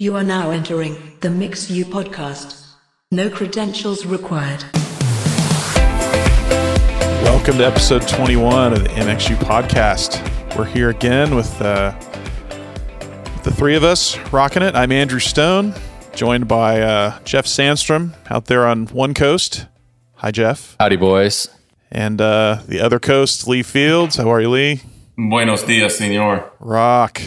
You are now entering the Mix You podcast. No credentials required. Welcome to episode 21 of the MXU podcast. We're here again with uh, the three of us rocking it. I'm Andrew Stone, joined by uh, Jeff Sandstrom out there on one coast. Hi, Jeff. Howdy, boys. And uh, the other coast, Lee Fields. How are you, Lee? Buenos dias, senor. Rock.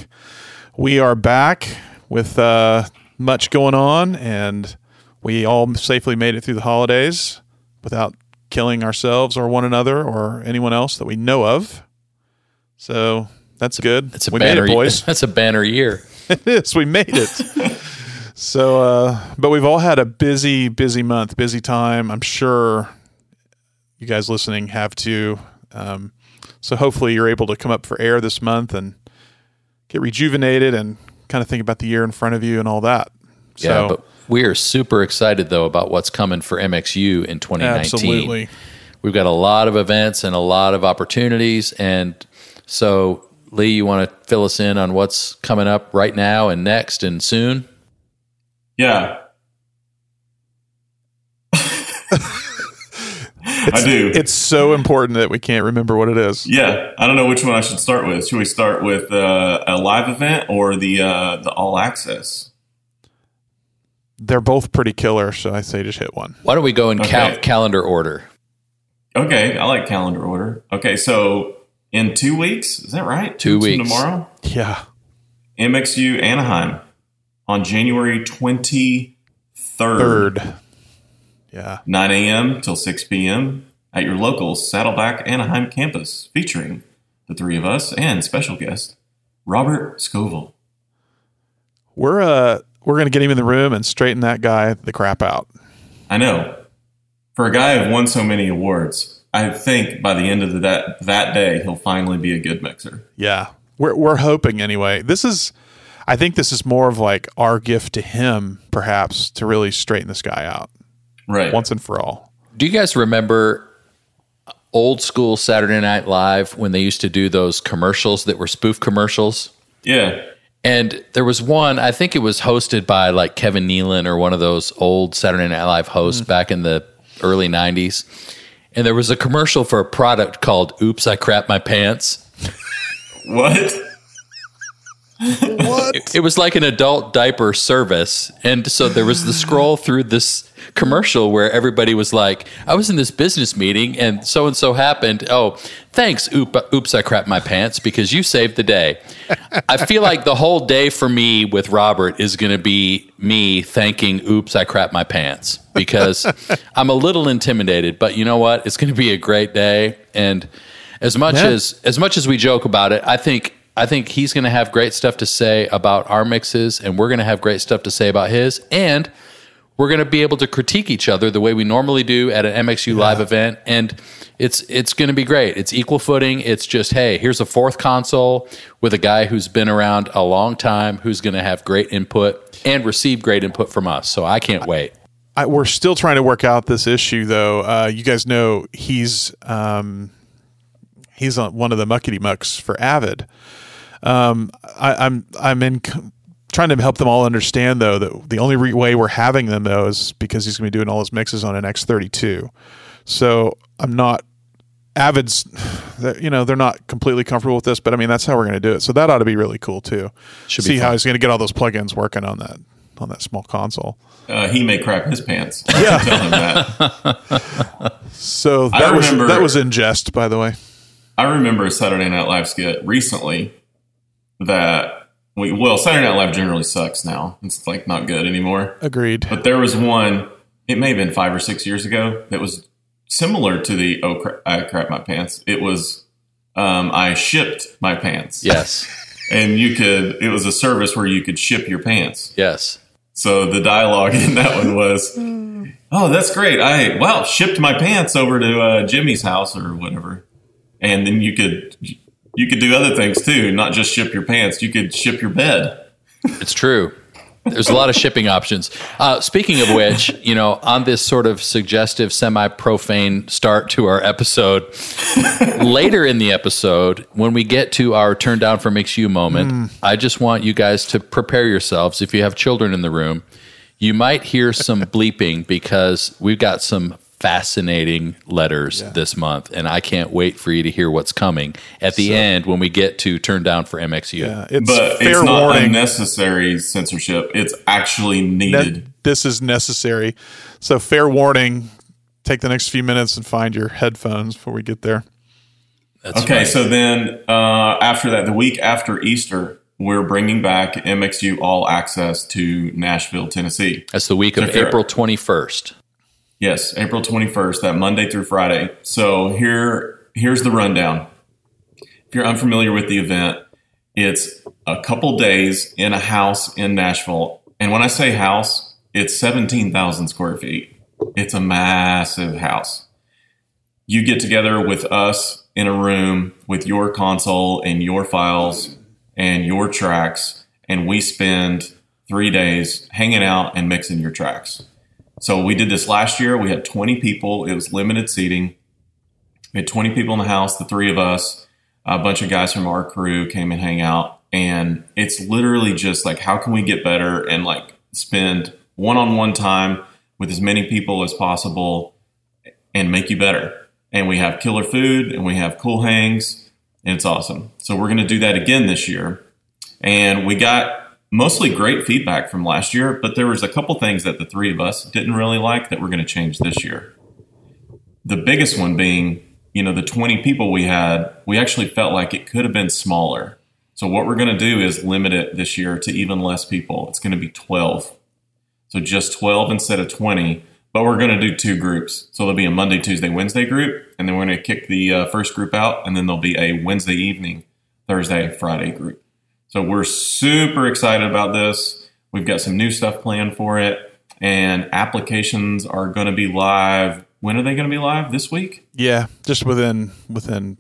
We are back with uh, much going on, and we all safely made it through the holidays without killing ourselves or one another or anyone else that we know of. So that's good. It's a we banner, made it, boys. That's a banner year. it is. We made it. so, uh, but we've all had a busy, busy month, busy time. I'm sure you guys listening have too. Um, so hopefully you're able to come up for air this month and get rejuvenated and kind of think about the year in front of you and all that. So, yeah, but we are super excited though about what's coming for MXU in 2019. absolutely. We've got a lot of events and a lot of opportunities, and so Lee, you want to fill us in on what's coming up right now and next and soon? Yeah. It's, I do. It's so important that we can't remember what it is. Yeah, I don't know which one I should start with. Should we start with uh, a live event or the uh, the all access? They're both pretty killer, so I say just hit one. Why don't we go in cal- calendar order? Okay, I like calendar order. Okay, so in two weeks, is that right? Two from weeks. tomorrow. Yeah. MXU Anaheim on January twenty third, Third. Yeah. nine a.m. till six p.m. at your local Saddleback Anaheim campus, featuring the three of us and special guest Robert Scoville. We're uh we're gonna get him in the room and straighten that guy the crap out. I know. For a guy who've won so many awards, I think by the end of the, that that day he'll finally be a good mixer. Yeah. We're we're hoping anyway. This is I think this is more of like our gift to him, perhaps, to really straighten this guy out Right. once and for all. Do you guys remember old school Saturday Night Live when they used to do those commercials that were spoof commercials? yeah. And there was one, I think it was hosted by like Kevin Nealon or one of those old Saturday Night Live hosts hmm. back in the early 90s. And there was a commercial for a product called Oops, I Crap My Pants. What? What? It was like an adult diaper service. And so there was the scroll through this commercial where everybody was like, I was in this business meeting and so and so happened. Oh, thanks, Oop, Oops, I Crap My Pants, because you saved the day. I feel like the whole day for me with Robert is going to be me thanking Oops, I Crap My Pants because I'm a little intimidated, but you know what? It's going to be a great day. And as much Yeah. as as much as we joke about it, I think I think he's going to have great stuff to say about our mixes, and we're going to have great stuff to say about his, and we're going to be able to critique each other the way we normally do at an MXU live event, and it's it's going to be great. It's equal footing. It's just hey, here's a fourth console with a guy who's been around a long time, who's going to have great input and receive great input from us. So I can't wait. I, we're still trying to work out this issue, though. Uh, you guys know he's um, he's on one of the muckety mucks for Avid. Um, I, I'm I'm in c- trying to help them all understand though that the only re- way we're having them though is because he's going to be doing all his mixes on an X32. So I'm not Avid's. You know they're not completely comfortable with this, but I mean that's how we're going to do it. So that ought to be really cool too. Should be See how he's going to get all those plugins working on that on that small console. Uh, he may crap his pants. Yeah. Tell him that. So I that was remember- that was in jest, by the way. I remember a Saturday Night Live skit recently that we well Saturday Night Live generally sucks now. It's like not good anymore. Agreed. But there was one. It may have been five or six years ago that was similar to the oh crap, I crap my pants. It was um, I shipped my pants. Yes, and you could. It was a service where you could ship your pants. yes. So the dialogue in that one was, "Oh, that's great! I wow shipped my pants over to uh, Jimmy's house or whatever." And then you could you could do other things too, not just ship your pants. You could ship your bed. It's true. There's a lot of shipping options. Uh, speaking of which, you know, on this sort of suggestive, semi profane start to our episode, later in the episode, when we get to our turn down for Mix You moment, I just want you guys to prepare yourselves. If you have children in the room, you might hear some bleeping because we've got some fascinating letters this month, and I can't wait for you to hear what's coming at the end when we get to turn down for MXU. Yeah, it's But fair it's not warning. unnecessary censorship. It's actually needed. Ne- this is necessary. So fair warning. Take the next few minutes and find your headphones before we get there. That's okay, right. so then uh, after that, the week after Easter, we're bringing back MXU All Access to Nashville, Tennessee. that's the week of So fair- April 21st. Yes, April 21st, that Monday through Friday. So here here's the rundown. If you're unfamiliar with the event, it's a couple days in a house in Nashville. And when I say house, it's 17,000 square feet. It's a massive house. You get together with us in a room with your console and your files and your tracks, and we spend three days hanging out and mixing your tracks. So we did this last year. We had 20 people. It was limited seating. We had 20 people in the house, the three of us, a bunch of guys from our crew came and hang out. And it's literally just like, how can we get better and like spend one on one time with as many people as possible and make you better? And we have killer food and we have cool hangs and it's awesome. So we're going to do that again this year. And we got mostly great feedback from last year, but there was a couple things that the three of us didn't really like that we're going to change this year. The biggest one being, you know, the 20 people we had, we actually felt like it could have been smaller. So what we're going to do is limit it this year to even less people. It's going to be 12. So just 12 instead of 20, but we're going to do two groups. So there'll be a Monday, Tuesday, Wednesday group, and then we're going to kick the uh, first group out, and then there'll be a Wednesday evening, Thursday, Friday group. So we're super excited about this. We've got some new stuff planned for it, and applications are going to be live. When are they going to be live? This week? Yeah, just within within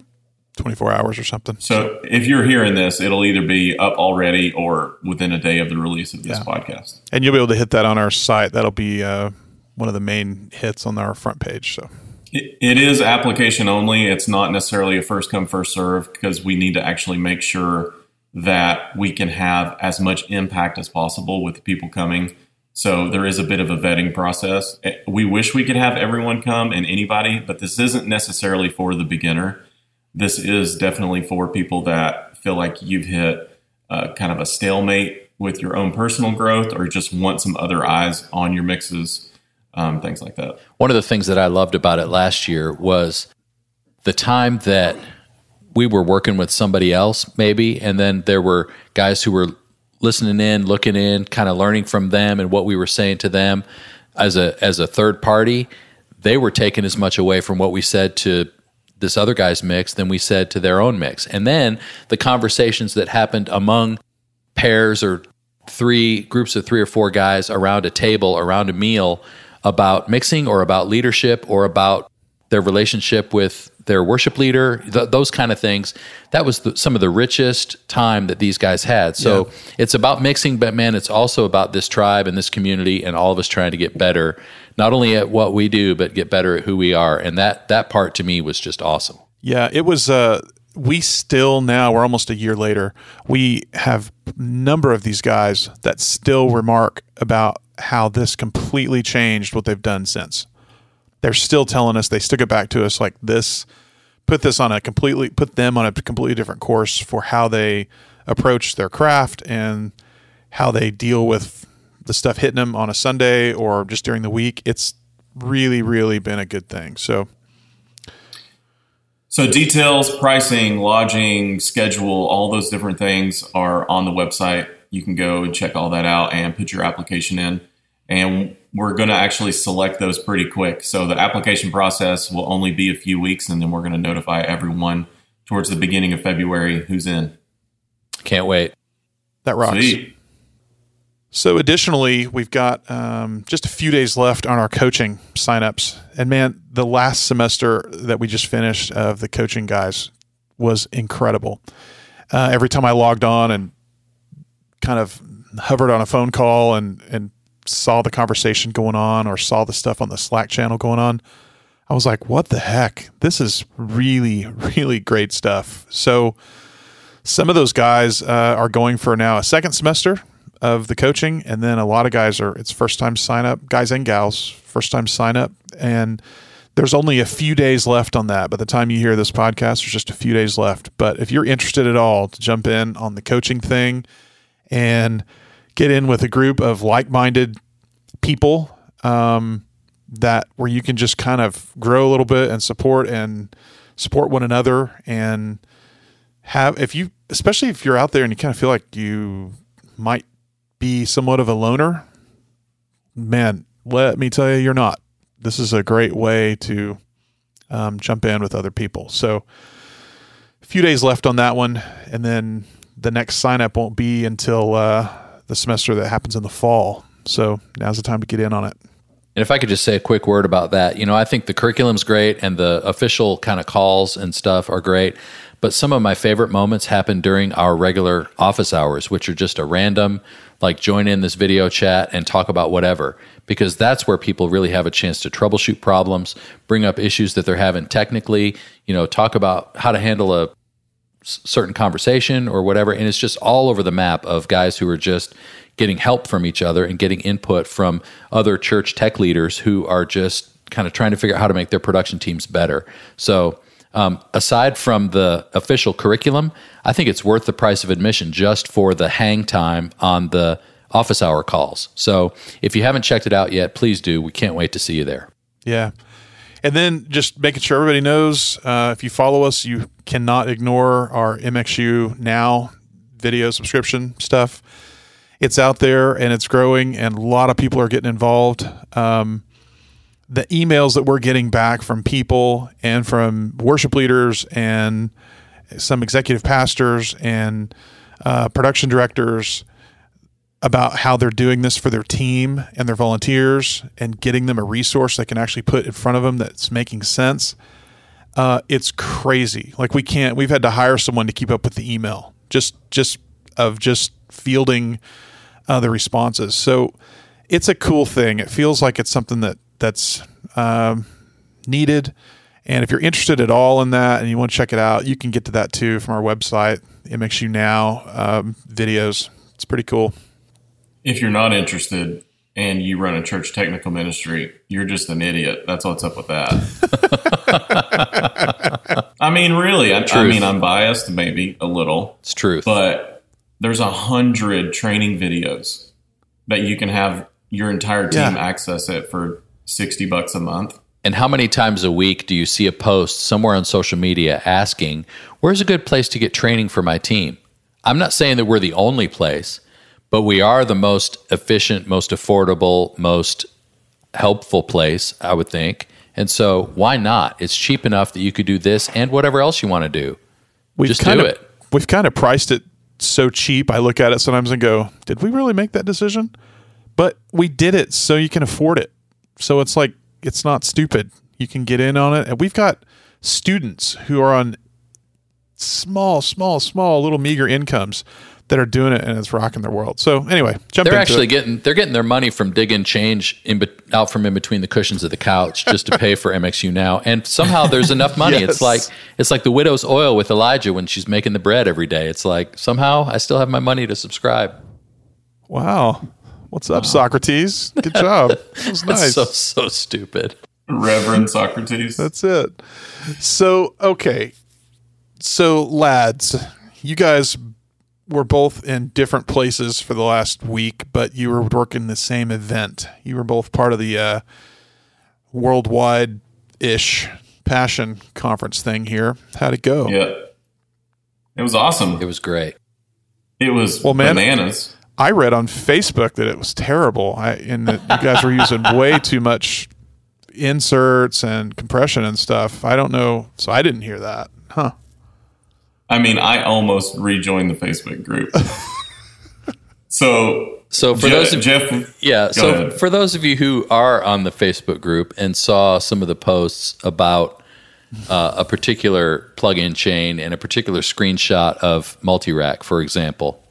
24 hours or something. So if you're hearing this, it'll either be up already or within a day of the release of this Yeah. podcast. And you'll be able to hit that on our site. That'll be uh, one of the main hits on our front page. So It, it is application only. It's not necessarily a first come, first serve because we need to actually make sure that we can have as much impact as possible with the people coming. So there is a bit of a vetting process. Eh, We wish we could have everyone come and anybody, but this isn't necessarily for the beginner. This is definitely for people that feel like you've hit uh, kind of a stalemate with your own personal growth or just want some other eyes on your mixes, um, things like that. One of the things that I loved about it last year was the time that we were working with somebody else, maybe, and then there were guys who were listening in, looking in, kind of learning from them and what we were saying to them as a as a third party. They were taking as much away from what we said to this other guy's mix than we said to their own mix. And then the conversations that happened among pairs or three groups of three or four guys around a table, around a meal about mixing or about leadership or about their relationship with their worship leader, th- those kind of things. That was the, some of the richest time that these guys had. So it's about mixing, but man, it's also about this tribe and this community and all of us trying to get better, not only at what we do, but get better at who we are. And that that part to me was just awesome. Yeah, it was. Uh, we still now we're almost a year later. We have a number of these guys that still remark about how this completely changed what they've done since. They're still telling us they still it back to us like this. Put this on a completely put them on a completely different course for how they approach their craft and how they deal with the stuff hitting them on a Sunday or just during the week. It's really, really been a good thing. So So details, pricing, lodging, schedule, all those different things are on the website. You can go and check all that out and put your application in. And we're going to actually select those pretty quick. So the application process will only be a few weeks, and then we're going to notify everyone towards the beginning of February who's in. Can't wait. that rocks. Sweet. So, additionally, we've got um, just a few days left on our coaching signups. And man, the last semester that we just finished of the coaching guys was incredible. Uh, every time I logged on and kind of hovered on a phone call and and saw the conversation going on or saw the stuff on the Slack channel going on, I was like, what the heck? This is really, really great stuff. So, some of those guys uh, are going for now a second semester of the coaching, and then a lot of guys are it's first time sign up, guys and gals, first time sign up, and there's only a few days left on that. By the time you hear this podcast, there's just a few days left. But if you're interested at all to jump in on the coaching thing and get in with a group of like-minded people um, that where you can just kind of grow a little bit and support and support one another and have if you especially if you're out there and you kind of feel like you might be somewhat of a loner man let me tell you you're not. This is a great way to um, jump in with other people. So a few days left on that one and then the next sign up won't be until uh, the semester that happens in the fall so now's the time to get in on it And if I could just say a quick word about that, you know, I think the curriculum's great and the official kind of calls and stuff are great. But some of my favorite moments happen during our regular office hours, which are just a random, like join in this video chat and talk about whatever, because that's where people really have a chance to troubleshoot problems, bring up issues that they're having technically, you know, talk about how to handle a certain conversation or whatever. And it's just all over the map of guys who are just getting help from each other and getting input from other church tech leaders who are just kind of trying to figure out how to make their production teams better. So, um, aside from the official curriculum, I think it's worth the price of admission just for the hang time on the office hour calls. So, if you haven't checked it out yet, please do. We can't wait to see you there. Yeah. And then just making sure everybody knows uh, if you follow us, you cannot ignore our MXU Now video subscription stuff. It's out there and it's growing, and a lot of people are getting involved. Um, the emails that we're getting back from people and from worship leaders and some executive pastors and uh, production directors about how they're doing this for their team and their volunteers and getting them a resource they can actually put in front of them that's making sense. Uh, it's crazy. Like we can't. We've had to hire someone to keep up with the email, just just of just fielding uh, the responses. So it's a cool thing. It feels like it's something that that's um, needed. And if you're interested at all in that and you want to check it out, you can get to that too from our website, MXU Now um, videos. It's pretty cool. If you're not interested and you run a church technical ministry, you're just an idiot. That's what's up with that. I mean, really, I, I, mean, I'm biased, maybe a little, It's truth. but there's a hundred training videos that you can have your entire team Yeah. access it for 60 bucks a month. And how many times a week do you see a post somewhere on social media asking, Where's a good place to get training for my team? I'm not saying that we're the only place, but we are the most efficient, most affordable, most helpful place, I would think. And so why not? It's cheap enough that you could do this and whatever else you want to do. We've Just kind do of, it. We've kind of priced it so cheap. I look at it sometimes and go, "Did we really make that decision?" But we did it so you can afford it. So it's like it's not stupid. You can get in on it, and we've got students who are on small, small, small, little meager incomes that are doing it, and it's rocking their world. So anyway, jump They're into actually it. getting they're getting their money from digging change in, be- out from in between the cushions of the couch just to pay for MXU now. And somehow there's enough money. Yes. It's like it's like the widow's oil with Elijah when she's making the bread every day. It's like somehow I still have my money to subscribe. wow. What's up, Socrates? Good job. That was That's nice. so so stupid. Reverend Socrates. That's it. So, okay. So, lads, you guys were both in different places for the last week, but you were working the same event. You were both part of the uh, worldwide ish passion conference thing here. How'd it go? yeah. It was awesome. It was great. It was Well, man- bananas. I read on Facebook that it was terrible. I and that you guys were using way too much inserts and compression and stuff. I don't know, so I didn't hear that. Huh. I mean, I almost rejoined the Facebook group. so, So for Je- those of Jeff, Yeah. So ahead. for those of you who are on the Facebook group and saw some of the posts about uh, a particular plug-in chain and a particular screenshot of multi-rack, for example,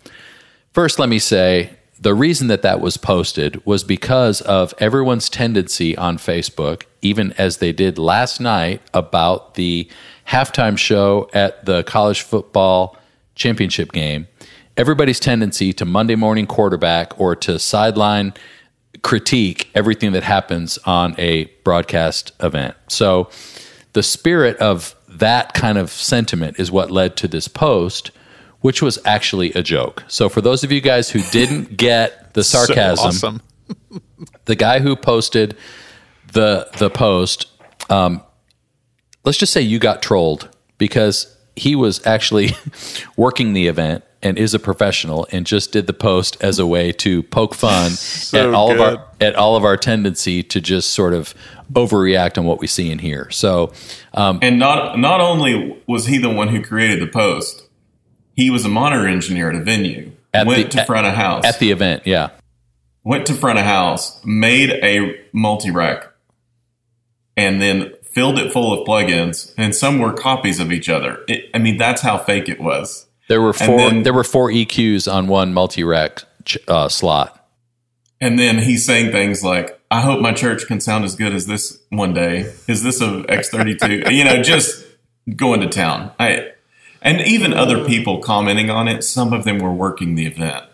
first let me say the reason that that was posted was because of everyone's tendency on Facebook, even as they did last night about the halftime show at the college football championship game. Everybody's tendency to Monday morning quarterback or to sideline critique everything that happens on a broadcast event. So, the spirit of that kind of sentiment is what led to this post which was actually a joke. So for those of you guys who didn't get the sarcasm, So awesome. the guy who posted the the post, um, let's just say you got trolled because he was actually working the event and is a professional and just did the post as a way to poke fun at all of our at all of our tendency to just sort of overreact on what we see and hear. So um, And not not only was he the one who created the post, he was a monitor engineer at a venue. At went the- to front of house. at the event, yeah. went to front of house, made a multi rack, and then filled it full of plugins, and some were copies of each other. It, I mean, that's how fake it was. There were four. then- there were four EQs on one multi-rack ch- uh, slot. And then he's saying things like, "I hope my church can sound as good as this one day. Is this a X32?" you know, just going to town. I and even other people commenting on it. Some of them were working the event.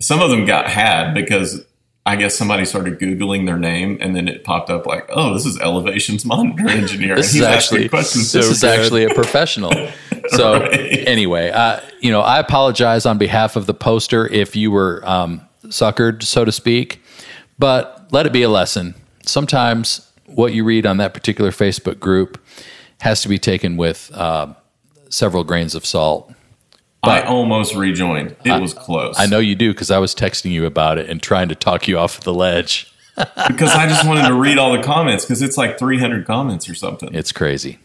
Some of them got had because I guess somebody started googling their name, and then it popped up like, "Oh, this is Elevation's monitor engineer." This is actually questions. this so is good. actually a professional. So Right. anyway, uh, you know, I apologize on behalf of the poster if you were um, suckered, so to speak. But let it be a lesson. Sometimes what you read on that particular Facebook group has to be taken with uh, several grains of salt. I almost rejoined. It was close. I know you do because I was texting you about it and trying to talk you off the ledge. because I just wanted to read all the comments because it's like 300 comments or something. It's crazy.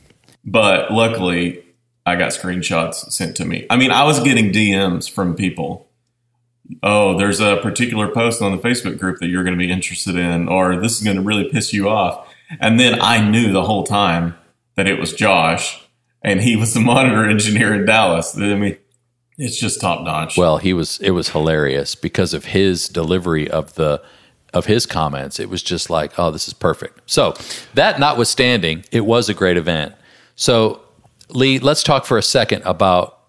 But luckily, I got screenshots sent to me. I mean, I was getting DMs from people. Oh, there's a particular post on the Facebook group that you're going to be interested in, or this is going to really piss you off. And then I knew the whole time that it was Josh, and he was the monitor engineer in Dallas. I mean, it's just top notch. Well, he was it was hilarious because of his delivery of the of his comments. It was just like, oh, this is perfect. So, that notwithstanding, it was a great event. So, Lee, let's talk for a second about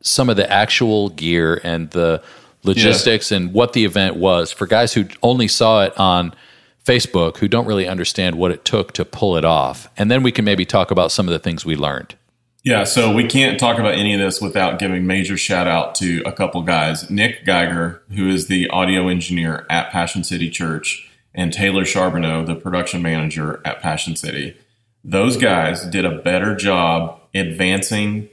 some of the actual gear and the logistics and what the event was for guys who only saw it on Facebook who don't really understand what it took to pull it off. And then we can maybe talk about some of the things we learned. Yeah, so we can't talk about any of this without giving major shout out to a couple guys. Nick Geiger, who is the audio engineer at Passion City Church, and Taylor Charbonneau, the production manager at Passion City. Those guys did a better job advancing,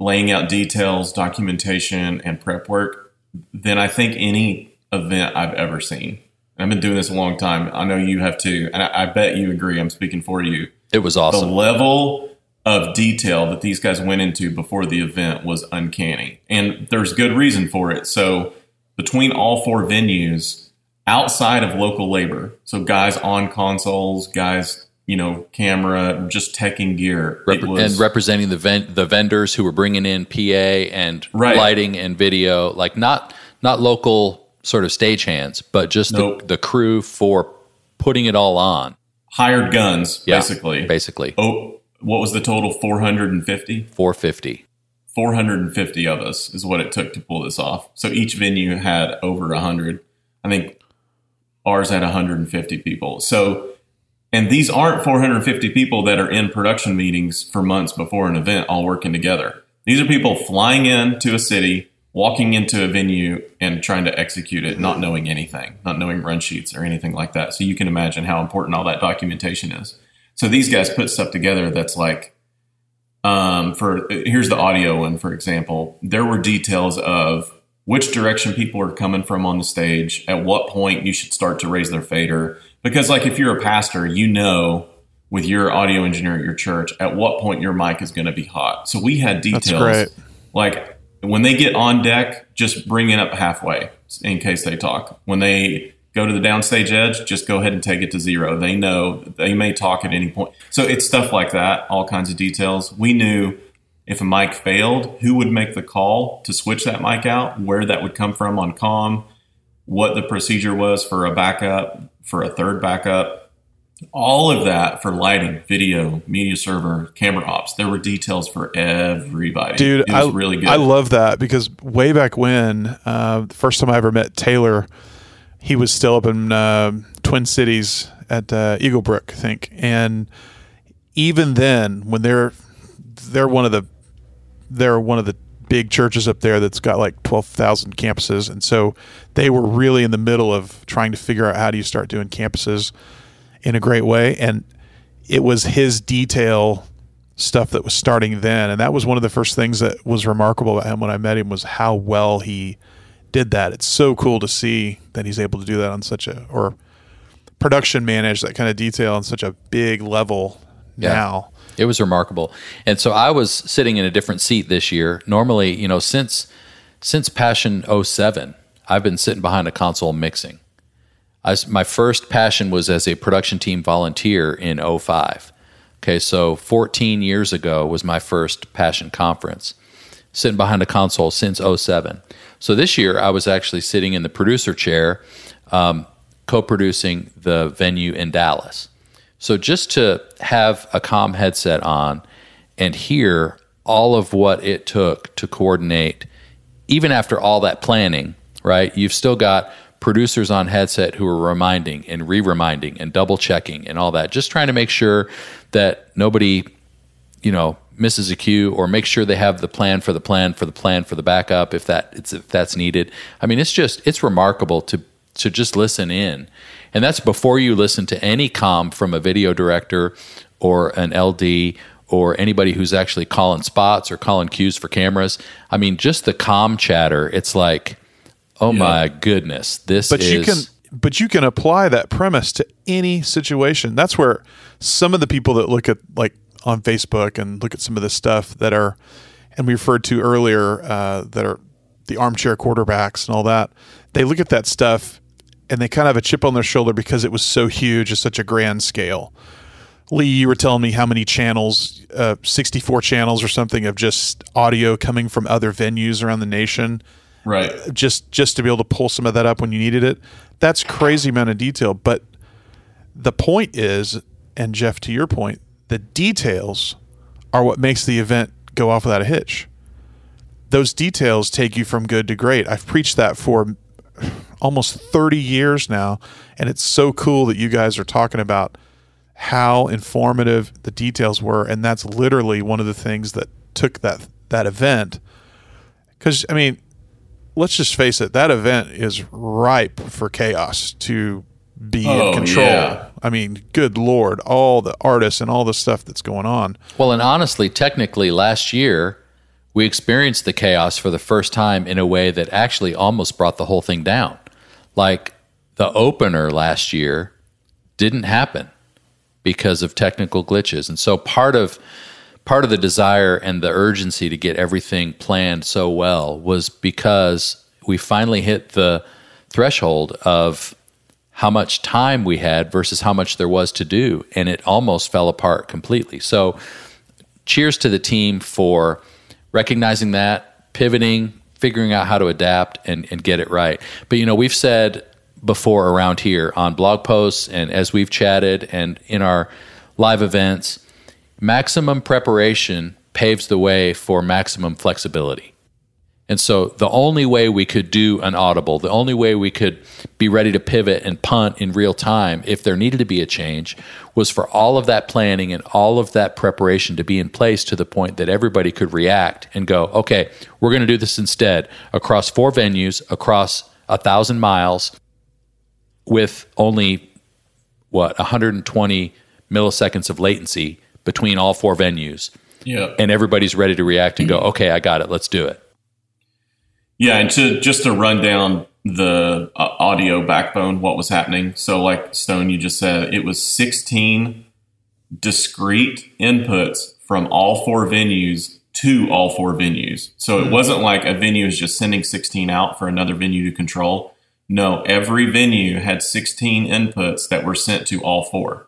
laying out details, documentation, and prep work than I think any event I've ever seen. I've been doing this a long time. I know you have too, and I, I bet you agree. I'm speaking for you It was awesome. the level of detail that these guys went into before the event was uncanny. And there's good reason for it. So, between all four venues, outside of local labor, so guys on consoles, guys, you know, camera, just teching gear, Rep- was and representing the ven- the vendors who were bringing in PA and Right. lighting and video, like not not local sort of stagehands, but just Nope. the, the crew for putting it all on. hired guns, Yeah, basically. basically Oh, what was the total? 450? 450. 450 of us is what it took to pull this off. So each venue had over 100. I think ours had 150 people. So, and these aren't 450 people that are in production meetings for months before an event all working together. These are people flying in to a city, walking into a venue and trying to execute it, not knowing anything, not knowing run sheets or anything like that. So you can imagine how important all that documentation is. So these guys put stuff together that's like, um, for here's the audio one, for example. There were details of which direction people are coming from on the stage, at what point you should start to raise their fader. Because, like, if you're a pastor, you know with your audio engineer at your church at what point your mic is going to be hot. So we had details like when they get on deck, just bring it up halfway in case they talk. When they go to the downstage edge, just go ahead and take it to zero. They know they may talk at any point. So it's stuff like that, all kinds of details. We knew If a mic failed, who would make the call to switch that mic out, where that would come from on COM, what the procedure was for a backup, for a third backup, all of that for lighting, video, media server, camera ops. There were details for everybody. dude it was I, really good. I love that because way back when uh, the first time i ever met taylor he was still up in uh, twin cities at uh, eagle brook i think and even then when they're they're one of the they're one of the big churches up there that's got like 12,000 campuses and so they were really in the middle of trying to figure out how do you start doing campuses in a great way and it was his detail stuff that was starting then and that was one of the first things that was remarkable about him when I met him was how well he did that it's so cool to see that he's able to do that on such a or production manage that kind of detail on such a big level Yeah. now It was remarkable. And so I was sitting in a different seat this year. Normally, you know, since since Passion 07, I've been sitting behind a console mixing. My first passion was as a production team volunteer in 05. Okay, so 14 years ago was my first passion conference. Sitting behind a console since 07. So this year I was actually sitting in the producer chair, um, co-producing the venue in Dallas. So just to have a com headset on and hear all of what it took to coordinate, even after all that planning, right? You've still got producers on headset who are reminding and re-reminding and double checking and all that, just trying to make sure that nobody, you know, misses a cue or make sure they have the plan for the plan for the plan for the backup if that if that's needed. I mean, it's just it's remarkable to to just listen in. And that's before you listen to any com from a video director or an LD or anybody who's actually calling spots or calling cues for cameras. I mean, just the com chatter, it's like, oh my goodness, this but is you can but you can apply that premise to any situation. That's where some of the people that look at like on facebook and look at some of the stuff that are and we referred to earlier uh, that are the armchair quarterbacks and all that they look at that stuff and they kind of have a chip on their shoulder because it was so huge at such a grand scale. Lee you were telling me how many channels uh, 64 channels or something of just audio coming from other venues around the nation right. Uh, just just to be able to pull some of that up when you needed it. That's crazy amount of detail. But the point is, and Jeff, to your point, the details are what makes the event go off without a hitch. Those details take you from good to great. I've preached that for almost 30 years now, and it's so cool that you guys are talking about how informative the details were, and that's literally one of the things that took that that event. Because I mean, let's just face it, that event is ripe for chaos to be Oh, in control. yeah. I mean, good lord, all the artists and all the stuff that's going on. Well, and honestly, technically, last year we experienced the chaos for the first time in a way that actually almost brought the whole thing down. Like the opener last year didn't happen because of technical glitches, and so part of part of the desire and the urgency to get everything planned so well was because we finally hit the threshold of how much time we had versus how much there was to do and it almost fell apart completely so cheers to the team for recognizing that, pivoting, figuring out how to adapt and, and get it right. But you know, we've said before around here on blog posts and as we've chatted and in our live events, maximum preparation paves the way for maximum flexibility. And so the only way we could do an audible, the only way we could be ready to pivot and punt in real time if there needed to be a change was for all of that planning and all of that preparation to be in place to the point that everybody could react and go, okay, we're going to do this instead across four venues, across a thousand miles with only what 120 milliseconds of latency between all four venues Yeah. and everybody's ready to react and go okay i got it let's do it Yeah, and to just to run down the uh, audio backbone, what was happening. So, like Stone, you just said, it was 16 discrete inputs from all four venues to all four venues. So it wasn't like a venue is just sending 16 out for another venue to control. No, every venue had 16 inputs that were sent to all four.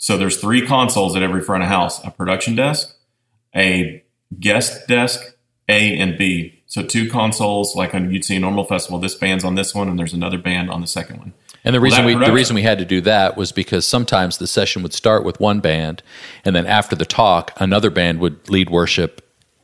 So there's three consoles at every front of house: a production desk, a guest desk A and B. So two consoles, like you'd see a normal festival. This band's on this one, and there's another band on the second one. And the reason that we the reason we had to do that was because sometimes the session would start with one band, and then after the talk, another band would lead worship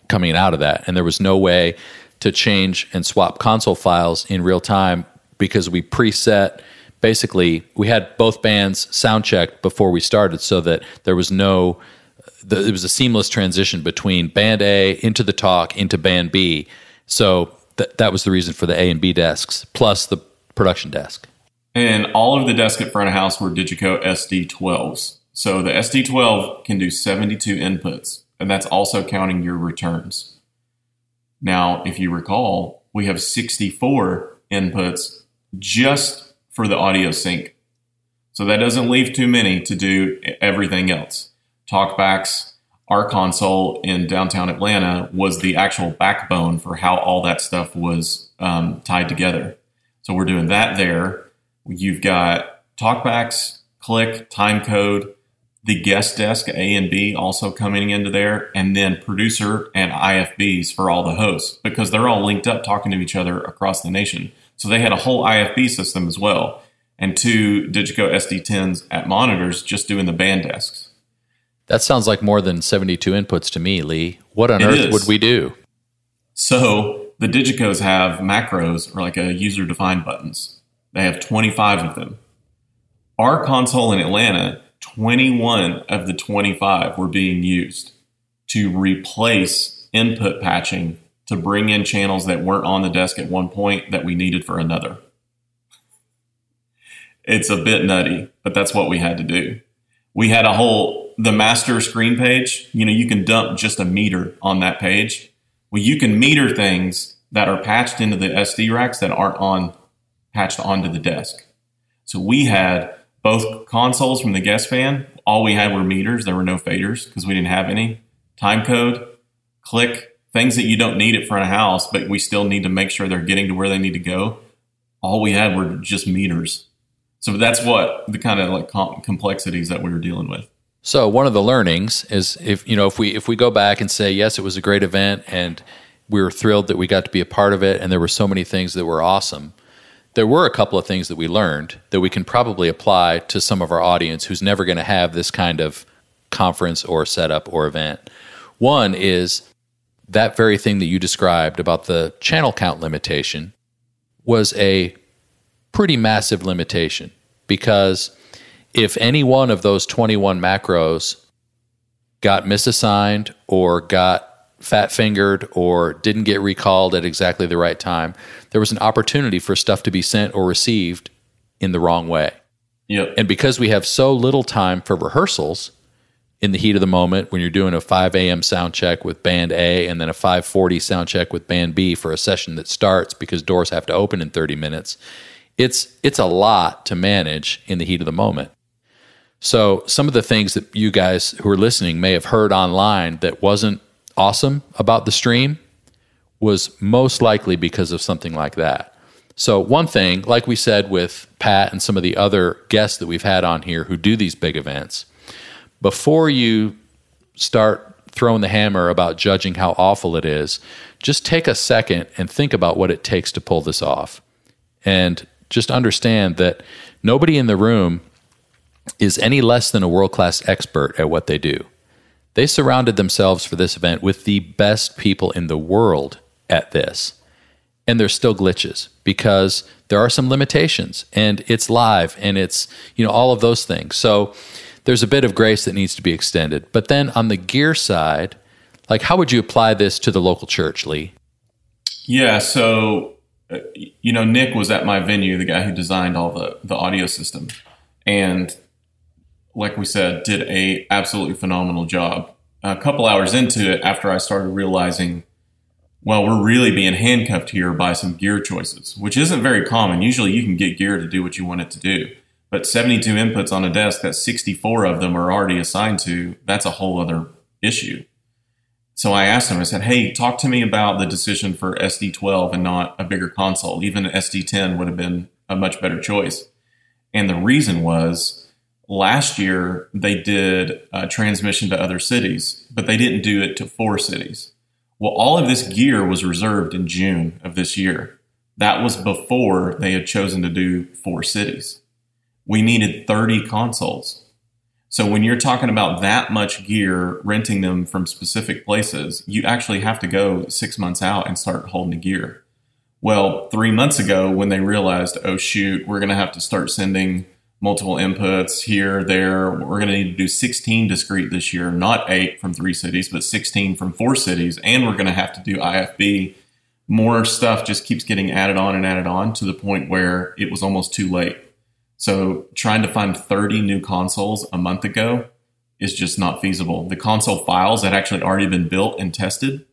coming out of that, and there was no way to change and swap console files in real time because we preset. Basically, we had both bands sound checked before we started, so that there was no. The, it was a seamless transition between band A into the talk into band B. So th- that was the reason for the A and B desks plus the production desk. And all of the desks at front of house were Digico SD12s. So the SD12 can do 72 inputs, and that's also counting your returns. Now, if you recall, we have 64 inputs just for the audio sync. So that doesn't leave too many to do everything else. Talkbacks, our console in downtown Atlanta was the actual backbone for how all that stuff was um, tied together. So we're doing that there. You've got talkbacks, click, time code, the guest desk A and B also coming into there, and then producer and IFBs for all the hosts because they're all linked up talking to each other across the nation. So they had a whole IFB system as well, and two Digico SD10s at monitors just doing the band desks. That sounds like more than 72 inputs to me, Lee. What on It earth is. would we do? So the Digicos have macros or like a user defined buttons. They have 25 of them. Our console in Atlanta, 21 of the 25 were being used to replace input patching to bring in channels that weren't on the desk at one point that we needed for another. It's a bit nutty, but that's what we had to do. We had a whole the master screen page, you know, you can dump just a meter on that page. Well, you can meter things that are patched into the SD racks that aren't on patched onto the desk. So we had both consoles from the guest band. All we had were meters. There were no faders because we didn't have any. Time code, click, things that you don't need at front of house, but we still need to make sure they're getting to where they need to go. All we had were just meters. So that's what the kind of like com- complexities that we were dealing with. So one of the learnings is if you know if we if we go back and say yes, it was a great event and we were thrilled that we got to be a part of it and there were so many things that were awesome. There were a couple of things that we learned that we can probably apply to some of our audience who's never going to have this kind of conference or setup or event. One is that very thing that you described about the channel count limitation was a pretty massive limitation because if any one of those 21 macros got misassigned or got fat fingered or didn't get recalled at exactly the right time, there was an opportunity for stuff to be sent or received in the wrong way. Yep. And because we have so little time for rehearsals in the heat of the moment when you're doing a 5 a.m. sound check with band A and then a 540 sound check with band B for a session that starts because doors have to open in 30 minutes, it's it's a lot to manage in the heat of the moment. So some of the things that you guys who are listening may have heard online that wasn't awesome about the stream was most likely because of something like that. So one thing, like we said with Pat and some of the other guests that we've had on here who do these big events, before you start throwing the hammer about judging how awful it is, just take a second and think about what it takes to pull this off. And just understand that nobody in the room is any less than a world class expert at what they do. They surrounded themselves for this event with the best people in the world at this. And there's still glitches because there are some limitations and it's live and it's, you know, all of those things. So there's a bit of grace that needs to be extended. But then on the gear side, like how would you apply this to the local church, Lee? Yeah, so uh, you know, Nick was at my venue, the guy who designed all the the audio system, and like we said, did a absolutely phenomenal job. A couple hours into it, after I started realizing, well, we're really being handcuffed here by some gear choices, which isn't very common. Usually, you can get gear to do what you want it to do, but 72 inputs on a desk that 64 of them are already assigned to, that's a whole other issue. So I asked him, I said, hey, talk to me about the decision for SD12 and not a bigger console. Even an SD10 would have been a much better choice. And the reason was last year they did a transmission to other cities, but they didn't do it to four cities. Well, all of this gear was reserved in June of this year. That was before they had chosen to do four cities. We needed 30 consoles. So when you're talking about that much gear, renting them from specific places, you actually have to go six months out and start holding the gear. Well, three months ago, when they realized, oh shoot, we're going to have to start sending multiple inputs here, there, we're going to need to do 16 discrete this year, not eight from three cities, but 16 from four cities, and we're going to have to do IFB. More stuff just keeps getting added on and added on to the point where it was almost too late. So trying to find 30 new consoles a month ago is just not feasible. The console files had actually already been built and tested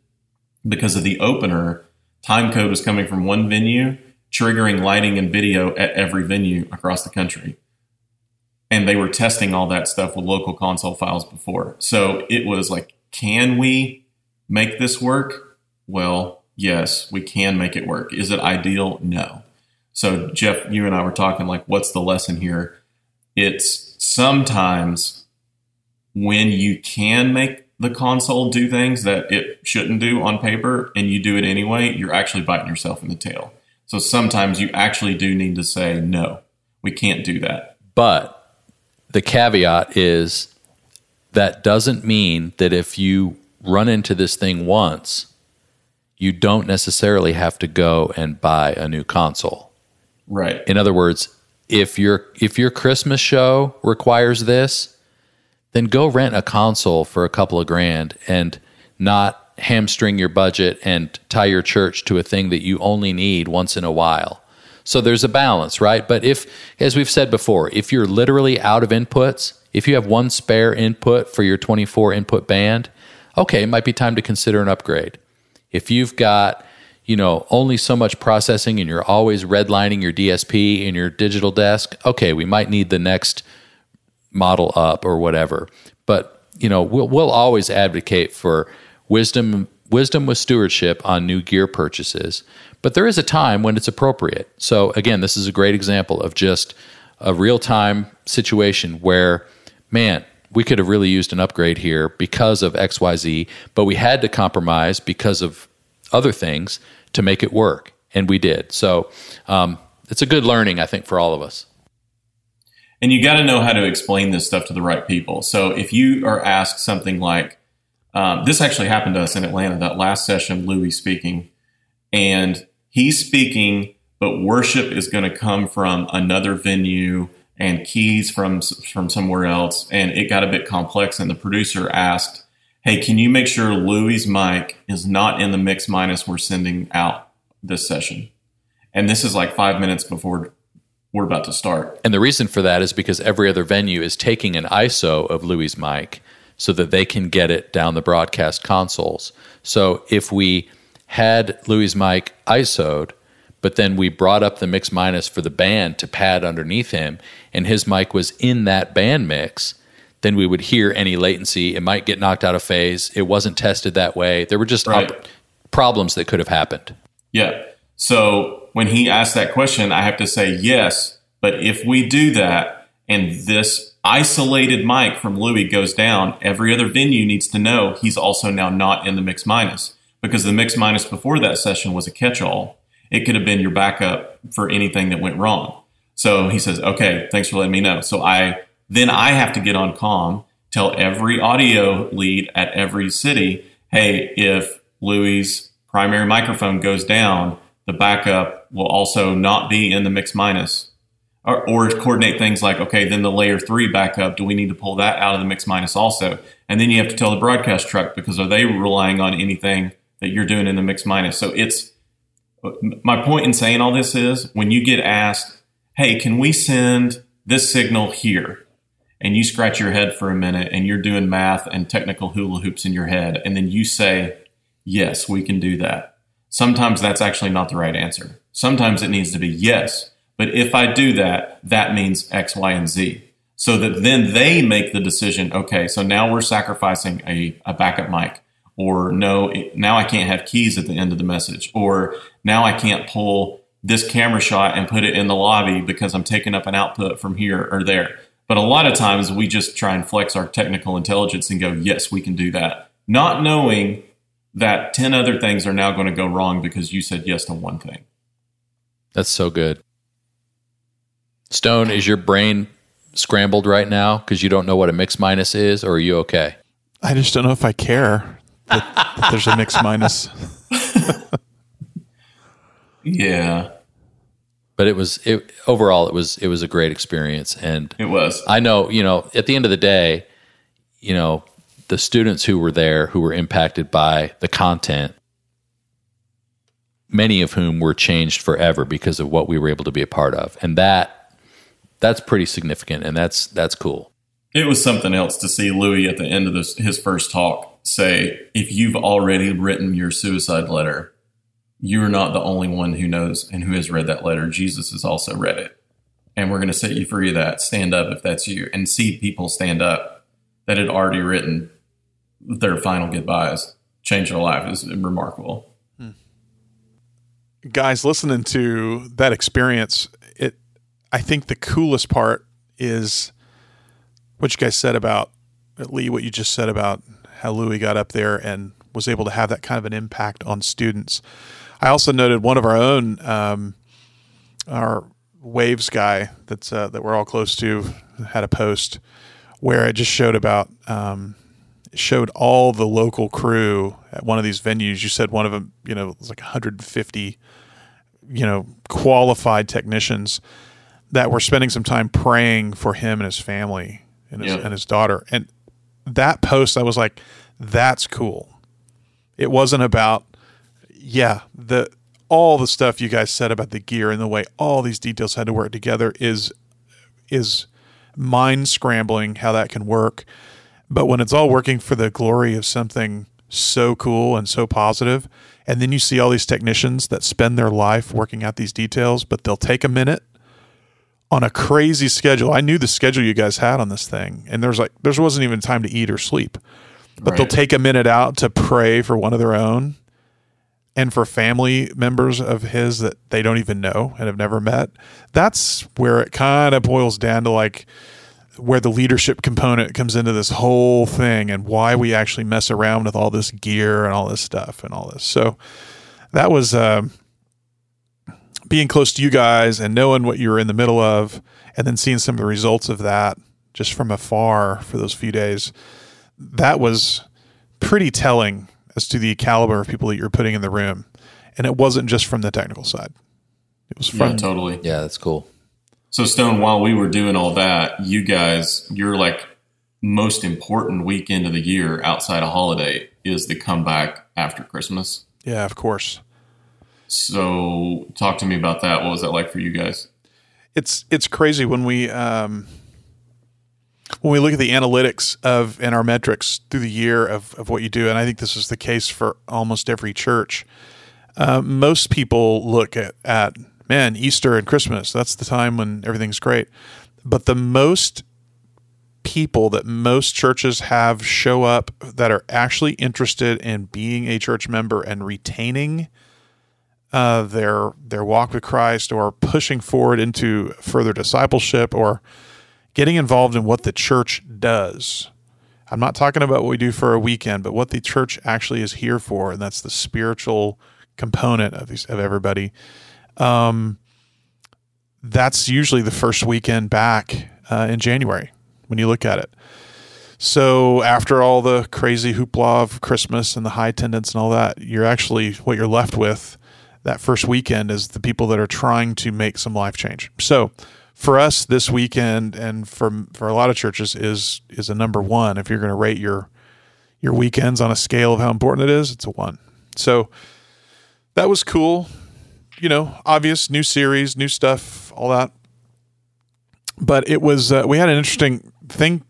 because of the opener. Time code was coming from one venue, triggering lighting and video at every venue across the country. And they were testing all that stuff with local console files before. So it was like, can we make this work? Well, yes, we can make it work. Is it ideal? No. So, Jeff, you and I were talking like, what's the lesson here? It's sometimes when you can make the console do things that it shouldn't do on paper and you do it anyway, you're actually biting yourself in the tail. So sometimes you actually do need to say, no, we can't do that. But the caveat is that doesn't mean that if you run into this thing once, you don't necessarily have to go and buy a new console. Right. In other words, if your if your Christmas show requires this, then go rent a console for a couple of grand and not hamstring your budget and tie your church to a thing that you only need once in a while. So there's a balance, right? But if as we've said before, if you're literally out of inputs, if you have one spare input for your 24 input band, okay, it might be time to consider an upgrade. If you've got you know, only so much processing and you're always redlining your DSP in your digital desk, okay, we might need the next model up or whatever. But, you know, we'll, we'll always advocate for wisdom wisdom with stewardship on new gear purchases. But there is a time when it's appropriate. So again, this is a great example of just a real-time situation where man, we could have really used an upgrade here because of XYZ, but we had to compromise because of other things to make it work. And we did. So um, it's a good learning, I think, for all of us. And you got to know how to explain this stuff to the right people. So if you are asked something like, um, this actually happened to us in Atlanta, that last session, Louie speaking, and he's speaking, but worship is going to come from another venue and keys from from somewhere else, and it got a bit complex. And the producer asked, hey, can you make sure Louie's mic is not in the mix minus we're sending out this session? And this is like five minutes before we're about to start. And the reason for that is because every other venue is taking an ISO of Louie's mic so that they can get it down the broadcast consoles. So if we had Louie's mic ISO'd, but then we brought up the mix minus for the band to pad underneath him, and his mic was in that band mix, then we would hear any latency. It might get knocked out of phase. It wasn't tested that way. There were just right. op- problems that could have happened. Yeah. So when he asked that question, I have to say yes. But if we do that and this isolated mic from Louie goes down, every other venue needs to know he's also now not in the mix minus because the mix minus before that session was a catch all. It could have been your backup for anything that went wrong. So he says, okay, thanks for letting me know. So I then I have to get on com, tell every audio lead at every city, hey, if Louie's primary microphone goes down, the backup will also not be in the mix minus. Or, or, coordinate things like, okay, then the layer three backup, do we need to pull that out of the mix minus also? And then you have to tell the broadcast truck because are they relying on anything that you're doing in the mix minus? So it's my point in saying all this is when you get asked, hey, can we send this signal here? And you scratch your head for a minute and you're doing math and technical hula hoops in your head, and then you say, Yes, we can do that. Sometimes that's actually not the right answer. Sometimes it needs to be yes, but if I do that, that means X, Y, and Z. So that then they make the decision, okay, so now we're sacrificing a, a backup mic, or no, now I can't have keys at the end of the message, or now I can't pull this camera shot and put it in the lobby because I'm taking up an output from here or there. But a lot of times we just try and flex our technical intelligence and go, yes, we can do that. Not knowing that 10 other things are now going to go wrong because you said yes to one thing. That's so good. Stone, is your brain scrambled right now because you don't know what a mix minus is, or are you okay? I just don't know if I care that, that there's a mix minus. Yeah, But it was it overall it was it was a great experience, and it was. I know you know at the end of the day, you know the students who were there who were impacted by the content, many of whom were changed forever because of what we were able to be a part of, and that that's pretty significant, and that's that's cool. It was something else to see Louie at the end of this, his first talk say, if you've already written your suicide letter, you're not the only one who knows and who has read that letter. Jesus has also read it. And we're going to set you free of that. Stand up if that's you. And see people stand up that had already written their final goodbyes, change their life is remarkable. Hmm. Guys, listening to that experience, it I think the coolest part is what you guys said about Lee, what you just said about how Louie got up there and was able to have that kind of an impact on students. I also noted one of our own, um, our waves guy that's uh, that we're all close to had a post where it just showed about um, showed all the local crew at one of these venues. You said one of them, you know, it was like 150, you know, qualified technicians that were spending some time praying for him and his family and his, Yep. and his daughter. And that post, I was like, that's cool. It wasn't about, yeah, the all the stuff you guys said about the gear and the way all these details had to work together is is mind scrambling how that can work. But when it's all working for the glory of something so cool and so positive, and then you see all these technicians that spend their life working out these details, but they'll take a minute on a crazy schedule. I knew the schedule you guys had on this thing, and there's like there wasn't even time to eat or sleep. But they'll take a minute out to pray for one of their own and for family members of his that they don't even know and have never met. That's where it kind of boils down to like where the leadership component comes into this whole thing and why we actually mess around with all this gear and all this stuff and all this. So that was um being close to you guys and knowing what you were in the middle of and then seeing some of the results of that just from afar for those few days. That was pretty telling as to the caliber of people that you're putting in the room. And it wasn't just from the technical side. It was Yeah, from totally. Yeah, that's cool. So Stone, while we were doing all that, you guys, your like most important weekend of the year outside a holiday is the comeback after Christmas. yeah, of course. So talk to me about that. What was that like for you guys? it's it's crazy when we um, when we look at the analytics of and our metrics through the year of, of what you do, and I think this is the case for almost every church. Uh, most people look at, at man Easter and Christmas. That's the time when everything's great. But the most people that most churches have show up that are actually interested in being a church member and retaining uh, their their walk with Christ or pushing forward into further discipleship or getting involved in what the church does. I'm not talking about what we do for a weekend, but what the church actually is here for, and that's the spiritual component of these of everybody. Um, that's usually the first weekend back uh, in January when you look at it. So after all the crazy hoopla of Christmas and the high attendance and all that, you're actually what you're left with that first weekend is the people that are trying to make some life change. So for us this weekend and for for a lot of churches is is a number 1 if you're going to rate your your weekends on a scale of how important it is, it's a 1. So that was cool. You know, obvious new series, new stuff, all that. But it was uh, we had an interesting thing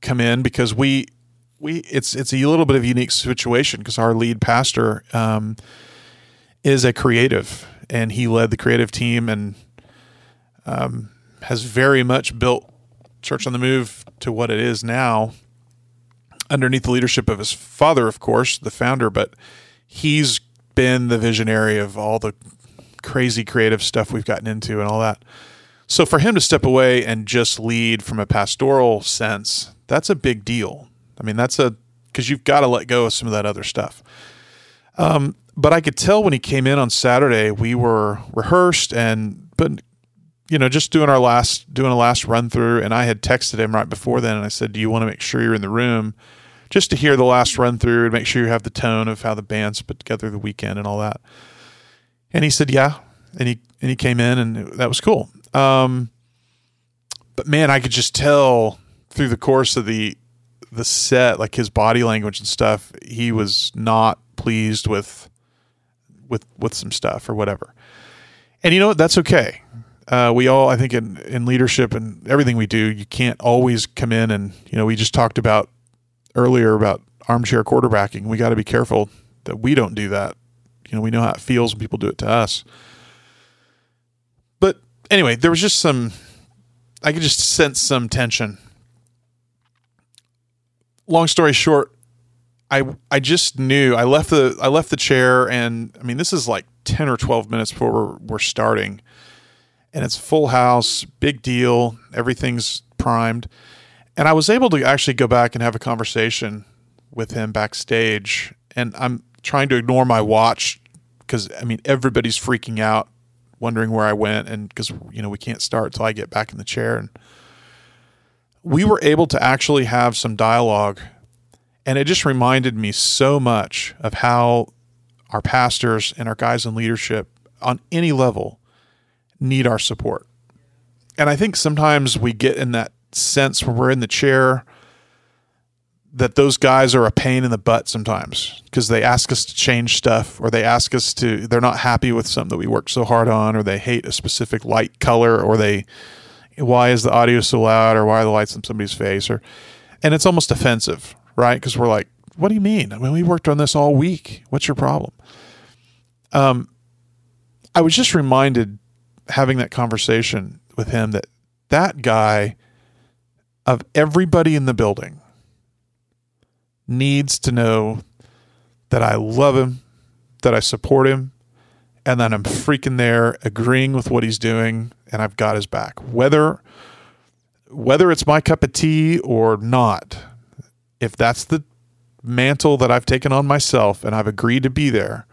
come in because we we it's it's a little bit of a unique situation because our lead pastor um, is a creative and he led the creative team and um, has very much built Church on the Move to what it is now underneath the leadership of his father, of course, the founder, but he's been the visionary of all the crazy creative stuff we've gotten into and all that. So for him to step away and just lead from a pastoral sense, that's a big deal. I mean, that's a because you've got to let go of some of that other stuff. Um, but I could tell when he came in on Saturday, we were rehearsed and but you know just doing our last doing a last run through, and I had texted him right before then, and I said, "Do you want to make sure you're in the room?" Just to hear the last run through and make sure you have the tone of how the band's put together the weekend and all that. And he said, "Yeah," and he and he came in, and that was cool. Um, but man, I could just tell through the course of the the set, like his body language and stuff, he was not pleased with with with some stuff or whatever. And you know what? That's okay. Uh, we all, I think, in in leadership and everything we do, you can't always come in and you know we just talked about earlier about armchair quarterbacking. We got to be careful that we don't do that. You know, we know how it feels when people do it to us. But anyway, there was just some. I could just sense some tension. Long story short, I I just knew I left the I left the chair and I mean this is like ten or twelve minutes before we're, we're starting, and it's full house, big deal, everything's primed, and I was able to actually go back and have a conversation with him backstage, and I'm trying to ignore my watch because I mean everybody's freaking out, wondering where I went, and because you know we can't start until I get back in the chair, and we were able to actually have some dialogue and it just reminded me so much of how our pastors and our guys in leadership on any level need our support. And I think sometimes we get in that sense when we're in the chair that those guys are a pain in the butt sometimes because they ask us to change stuff or they ask us to they're not happy with something that we worked so hard on or they hate a specific light color or they why is the audio so loud or why are the lights in somebody's face or and it's almost offensive right? Because we're like, what do you mean? I mean, we worked on this all week. What's your problem? Um, I was just reminded having that conversation with him that that guy of everybody in the building needs to know that I love him, that I support him, and that I'm freaking there agreeing with what he's doing and I've got his back. Whether whether it's my cup of tea or not, if that's the mantle that I've taken on myself and I've agreed to be there,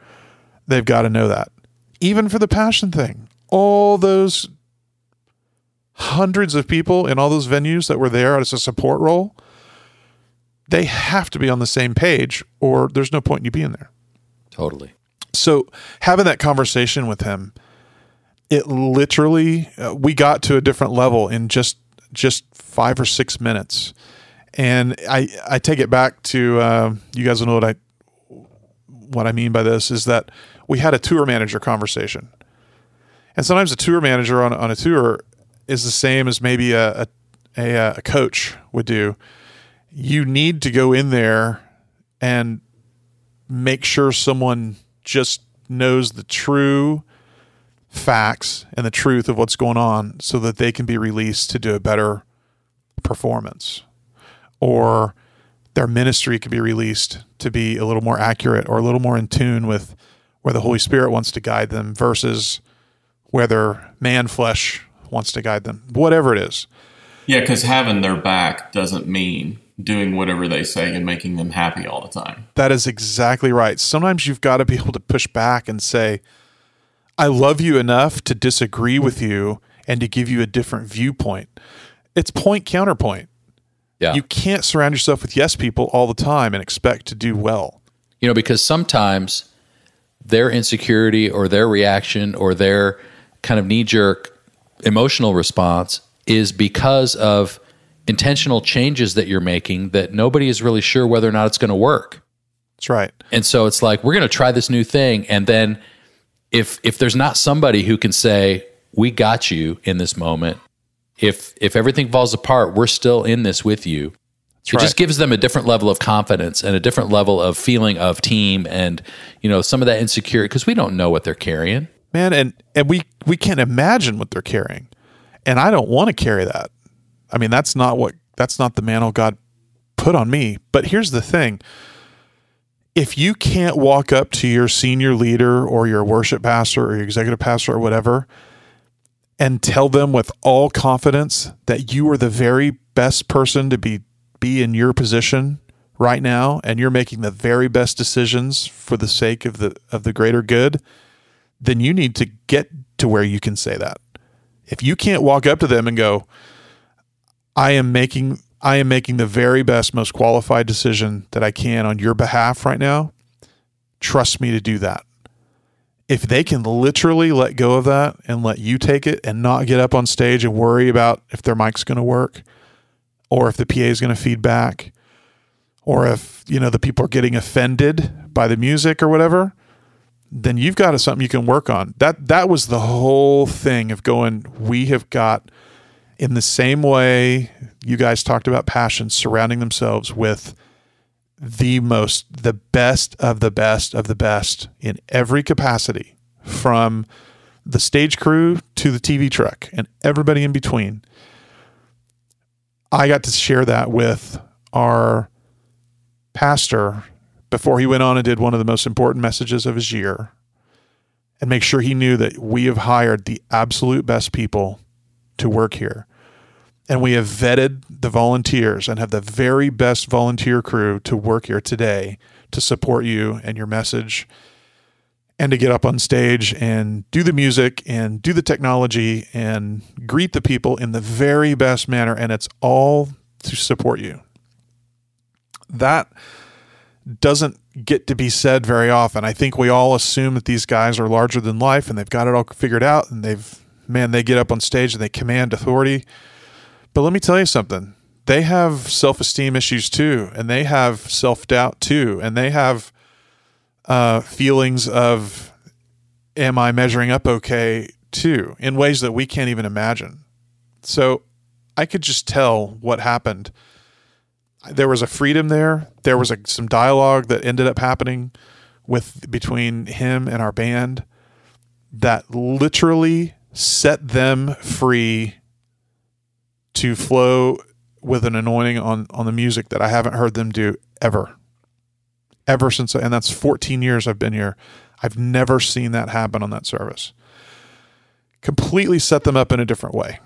they've got to know that. Even for the passion thing, all those hundreds of people in all those venues that were there as a support role, they have to be on the same page or there's no point in you being there. Totally. So having that conversation with him, it literally uh, we got to a different level in just just five or six minutes and I I take it back to uh, you guys will know what I what I mean by this is that we had a tour manager conversation, and sometimes a tour manager on on a tour is the same as maybe a a, a, uh, a coach would do. You need to go in there and make sure someone just knows the true facts and the truth of what's going on so that they can be released to do a better performance or their ministry could be released to be a little more accurate or a little more in tune with where the Holy Spirit wants to guide them versus whether man flesh wants to guide them, whatever it is. Yeah, because having their back doesn't mean doing whatever they say and making them happy all the time. That is exactly right. Sometimes you've got to be able to push back and say, I love you enough to disagree with you and to give you a different viewpoint. It's point counterpoint. Yeah. You can't surround yourself with yes people all the time and expect to do well. You know, because sometimes their insecurity or their reaction or their kind of knee jerk emotional response is because of intentional changes that you're making that nobody is really sure whether or not it's going to work. That's right. And so it's like we're going to try this new thing and then if if there's not somebody who can say we got you in this moment if if everything falls apart, we're still in this with you. That's it right. just gives them a different level of confidence and a different level of feeling of team and you know some of that insecurity because we don't know what they're carrying. Man, and and we we can't imagine what they're carrying, and I don't want to carry that. I mean, that's not what that's not the mantle God put on me. But here's the thing: if you can't walk up to your senior leader or your worship pastor or your executive pastor or whatever and tell them with all confidence that you are the very best person to be be in your position right now and you're making the very best decisions for the sake of the of the greater good, then you need to get to where you can say that. If you can't walk up to them and go, I am making I am making the very best, most qualified decision that I can on your behalf right now. Trust me to do that. If they can literally let go of that and let you take it and not get up on stage and worry about if their mic's going to work or if the PA is going to feed back or if, you know, the people are getting offended by the music or whatever, then you've got something you can work on. That that was the whole thing of going we have got in the same way you guys talked about passion surrounding themselves with the most the best of the best of the best in every capacity from the stage crew to the TV truck and everybody in between. I got to share that with our pastor before he went on and did one of the most important messages of his year and make sure he knew that we have hired the absolute best people to work here. And we have vetted the volunteers and have the very best volunteer crew to work here today to support you and your message and to get up on stage and do the music and do the technology and greet the people in the very best manner. And it's all to support you. That doesn't get to be said very often i think we all assume that these guys are larger than life and they've got it all figured out and they've man they get up on stage and they command authority but let me tell you something. They have self esteem issues too, and they have self doubt too, and they have uh, feelings of, am I measuring up okay too, in ways that we can't even imagine. So I could just tell what happened. There was a freedom there. There was a, some dialogue that ended up happening with between him and our band that literally set them free to flow with an anointing on on the music that I haven't heard them do ever. Ever since and that's 14 years I've been here. I've never seen that happen on that service. Completely set them up in a different way.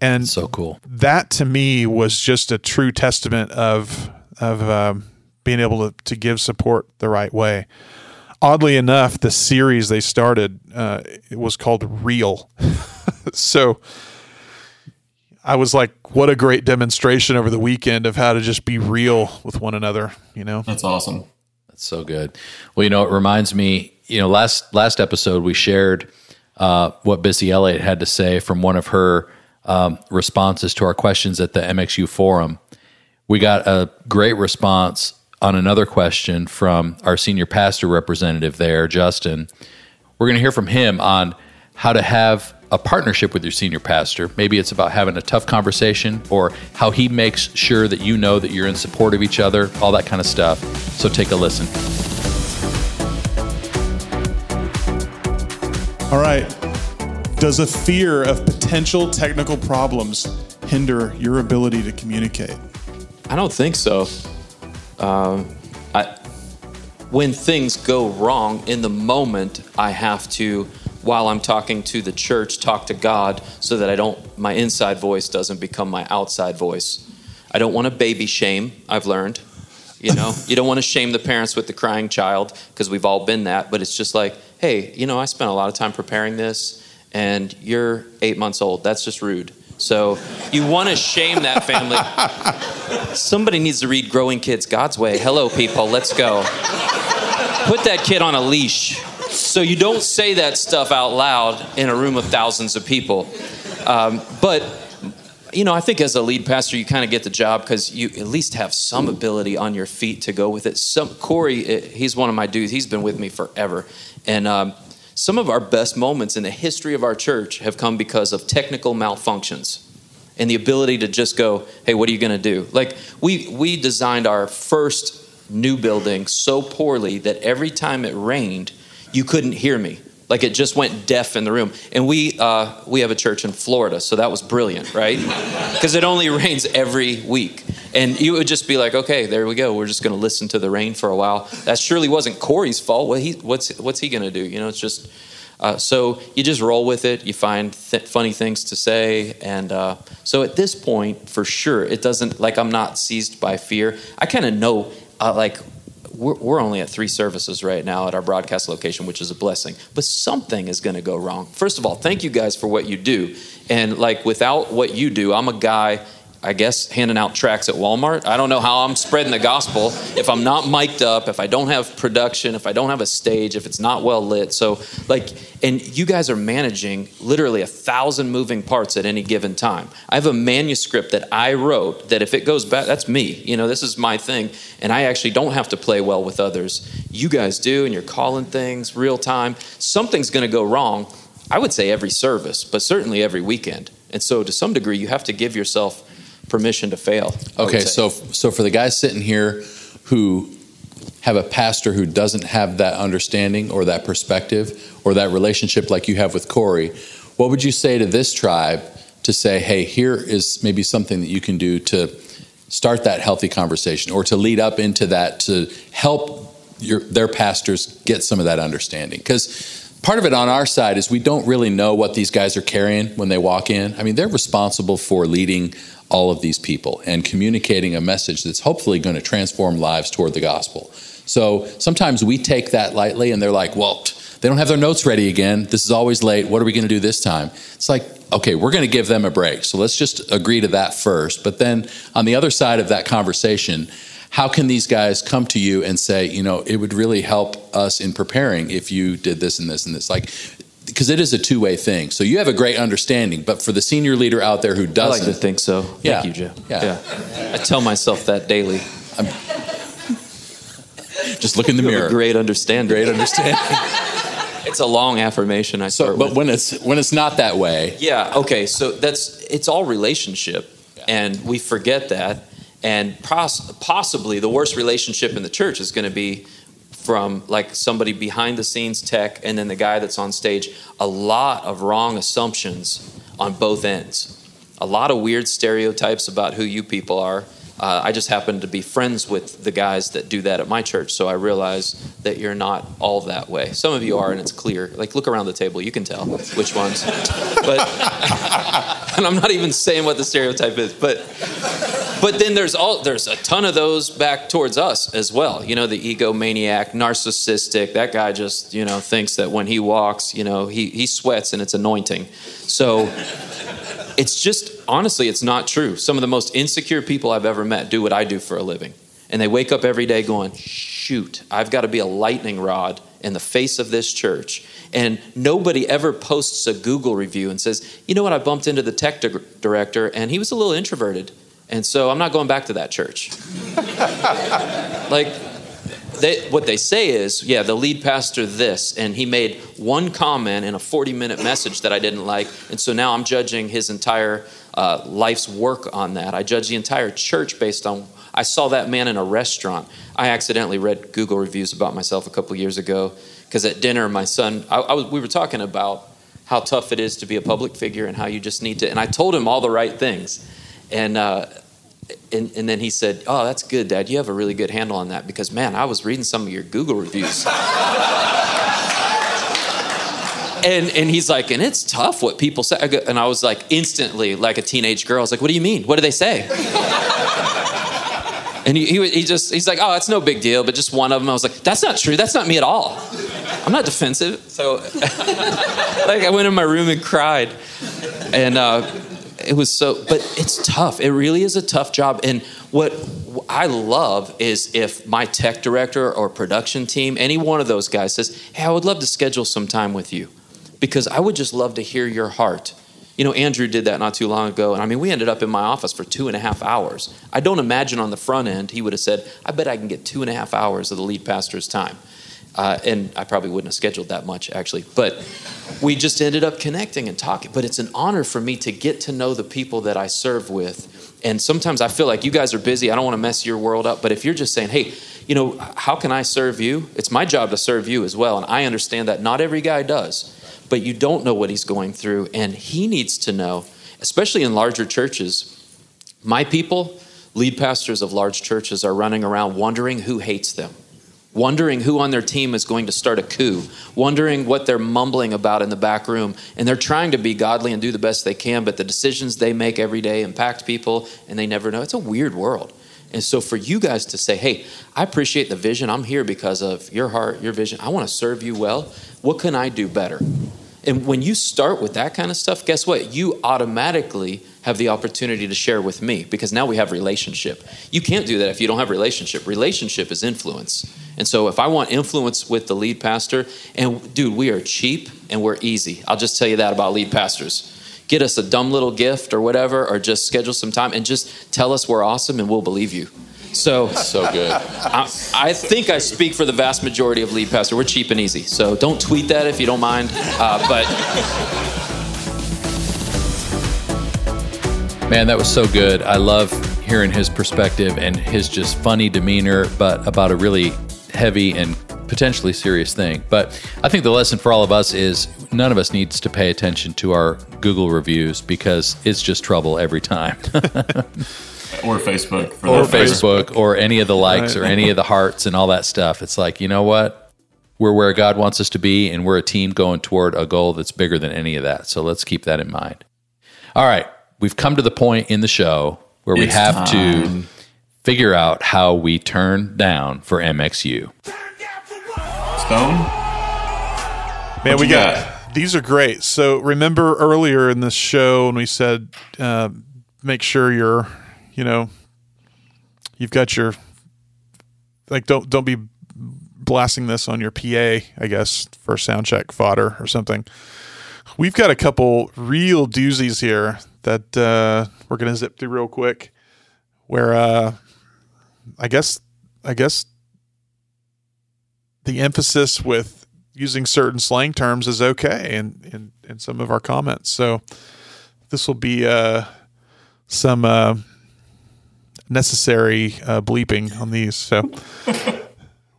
And so cool. That to me was just a true testament of of um, being able to, to give support the right way. Oddly enough, the series they started uh, it was called Real. so I was like, what a great demonstration over the weekend of how to just be real with one another, you know? That's awesome. That's so good. Well, you know, it reminds me, you know, last last episode we shared uh, what Bissy Elliott had to say from one of her um, responses to our questions at the MXU forum. We got a great response on another question from our senior pastor representative there, Justin. We're going to hear from him on how to have a partnership with your senior pastor. Maybe it's about having a tough conversation or how he makes sure that you know that you're in support of each other, all that kind of stuff. So take a listen. All right. Does a fear of potential technical problems hinder your ability to communicate? I don't think so. Um, I, when things go wrong in the moment, I have to while I'm talking to the church, talk to God so that I don't, my inside voice doesn't become my outside voice. I don't want to baby shame, I've learned. You know, you don't want to shame the parents with the crying child because we've all been that, but it's just like, hey, you know, I spent a lot of time preparing this and you're eight months old. That's just rude. So you want to shame that family. Somebody needs to read Growing Kids God's Way. Hello, people, let's go. Put that kid on a leash. So you don't say that stuff out loud in a room of thousands of people. Um, but you know, I think as a lead pastor, you kind of get the job because you at least have some ability on your feet to go with it. Some Corey, eh, he's one of my dudes. He's been with me forever, and um, some of our best moments in the history of our church have come because of technical malfunctions and the ability to just go, "Hey, what are you going to do?" Like we we designed our first new building so poorly that every time it rained, you couldn't hear me. Like it just went deaf in the room. And we uh, we have a church in Florida, so that was brilliant, right? Because it only rains every week. And you would just be like, okay, there we go. We're just going to listen to the rain for a while. That surely wasn't Corey's fault. What he, what's what's he going to do? You know, it's just. Uh, so you just roll with it. You find th- funny things to say, and uh, so at this point, for sure, it doesn't like I'm not seized by fear. I kind of know uh, like we're, we're only at three services right now at our broadcast location, which is a blessing. But something is going to go wrong. First of all, thank you guys for what you do. And like without what you do, I'm a guy I guess, handing out tracts at Walmart. I don't know how I'm spreading the gospel if I'm not mic'd up, if I don't have production, if I don't have a stage, if it's not well lit. So, like, and you guys are managing literally a thousand moving parts at any given time. I have a manuscript that I wrote that if it goes back, that's me. You know, this is my thing. And I actually don't have to play well with others. You guys do, and you're calling things real time. Something's going to go wrong. I would say every service, but certainly every weekend. And so, to some degree, you have to give yourself permission to fail. Okay, so so for the guys sitting here who have a pastor who doesn't have that understanding or that perspective or that relationship like you have with Corey, what would you say to this tribe to say, hey, here is maybe something that you can do to start that healthy conversation or to lead up into that to help your, their pastors get some of that understanding? Because part of it on our side is we don't really know what these guys are carrying when they walk in. I mean, they're responsible for leading all of these people and communicating a message that's hopefully going to transform lives toward the gospel. So sometimes we take that lightly and they're like, well, they don't have their notes ready again. This is always late. What are we going to do this time? It's like, okay, we're going to give them a break. So let's just agree to that first. But then on the other side of that conversation, how can these guys come to you and say, you know, it would really help us in preparing if you did this and this and this? Like, because it is a two way thing. So you have a great understanding, but for the senior leader out there who doesn't, I like to think so. Yeah. Thank you, Joe. Yeah. yeah. I tell myself that daily. I'm, just look in the You have a mirror. great understanding. Great understanding. It's a long affirmation I so, but with. when it's when it's not that way, Yeah. Okay. So that's it's all relationship, and we forget that. And pos- possibly the worst relationship in the church is going to be from like somebody behind the scenes tech, and then the guy that's on stage. A lot of wrong assumptions on both ends. A lot of weird stereotypes about who you people are. Uh, I just happen to be friends with the guys that do that at my church, so I realize that you're not all that way. Some of you are, and it's clear. Like, look around the table, you can tell which ones. But, and I'm not even saying what the stereotype is, but, but then there's all there's a ton of those back towards us as well. You know, the egomaniac, narcissistic. That guy just you know thinks that when he walks, you know, he he sweats and it's anointing. So it's just honestly it's not true some of the most insecure people i've ever met do what i do for a living and they wake up every day going shoot i've got to be a lightning rod in the face of this church and nobody ever posts a google review and says you know what i bumped into the tech di- director and he was a little introverted and so i'm not going back to that church like they, what they say is, yeah, the lead pastor this, and he made one comment in a 40 minute message that I didn't like, and so now I'm judging his entire uh, life's work on that. I judge the entire church based on. I saw that man in a restaurant. I accidentally read Google reviews about myself a couple years ago because at dinner, my son, I, I was, we were talking about how tough it is to be a public figure and how you just need to, and I told him all the right things, and. Uh, and, and, then he said, "Oh, that's good, Dad. You have a really good handle on that because, man, I was reading some of your Google reviews." and and he's like, "And it's tough what people say." And I was like, instantly, like a teenage girl, I was like, "What do you mean? What do they say?" and he, he, he just he's like, "Oh, it's no big deal, but just one of them." I was like, "That's not true. That's not me at all. I'm not defensive." So, like, I went in my room and cried, and. Uh, it was so but it's tough. It really is a tough job. And what i love is if my tech director or production team any one of those guys says hey i would love to schedule some time with you because i would just love to hear your heart. You know andrew did that not too long ago and i mean we ended up in my office for two and a half hours. I don't imagine on the front end he would have said i bet i can get two and a half hours of the lead pastor's time uh, and I probably wouldn't have scheduled that much actually, but we just ended up connecting and talking. But it's an honor for me to get to know the people that I serve with. And sometimes I feel like you guys are busy. I don't want to mess your world up. But if you're just saying, hey, you know, how can I serve you? It's my job to serve you as well. And I understand that not every guy does, but you don't know what he's going through. And he needs to know, especially in larger churches, my people, lead pastors of large churches, are running around wondering who hates them wondering who on their team is going to start a coup, wondering what they're mumbling about in the back room. And they're trying to be godly and do the best they can, but the decisions they make every day impact people and they never know. It's a weird world. And so for you guys to say, hey, I appreciate the vision. I'm here because of your heart, your vision. I want to serve you well. What can I do better? And when you start with that kind of stuff, guess what? You automatically have the opportunity to share with me because now we have relationship. You can't do that if you don't have relationship. Relationship is influence. And so if I want influence with the lead pastor, and dude, we are cheap and we're easy. I'll just tell you that about lead pastors. Get us a dumb little gift or whatever, or just schedule some time and just tell us we're awesome and we'll believe you. So, So good. I, I think I speak for the vast majority of lead pastor. We're cheap and easy. So don't tweet that if you don't mind. Uh, but Man, that was so good. I love hearing his perspective and his just funny demeanor, but about a really heavy and potentially serious thing. But I think the lesson for all of us is none of us needs to pay attention to our Google reviews because it's just trouble every time. Or Facebook. For or that. Facebook or any of the likes Right. or any of the hearts and all that stuff. It's like, you know what? We're where God wants us to be, and we're a team going toward a goal that's bigger than any of that. So let's keep that in mind. All right. We've come to the point in the show where we It's have to figure out how we turn down for MXU. Stone? Man, What we got, got? these are great. So remember earlier in this show when we said uh, make sure you're, you know, you've got your like don't don't be blasting this on your PA, I guess, for sound check fodder or something. We've got a couple real doozies here that uh, we're gonna zip through real quick. Where uh, I guess I guess the emphasis with using certain slang terms is okay in, in, in some of our comments. So this will be uh, some uh, necessary uh, bleeping on these. So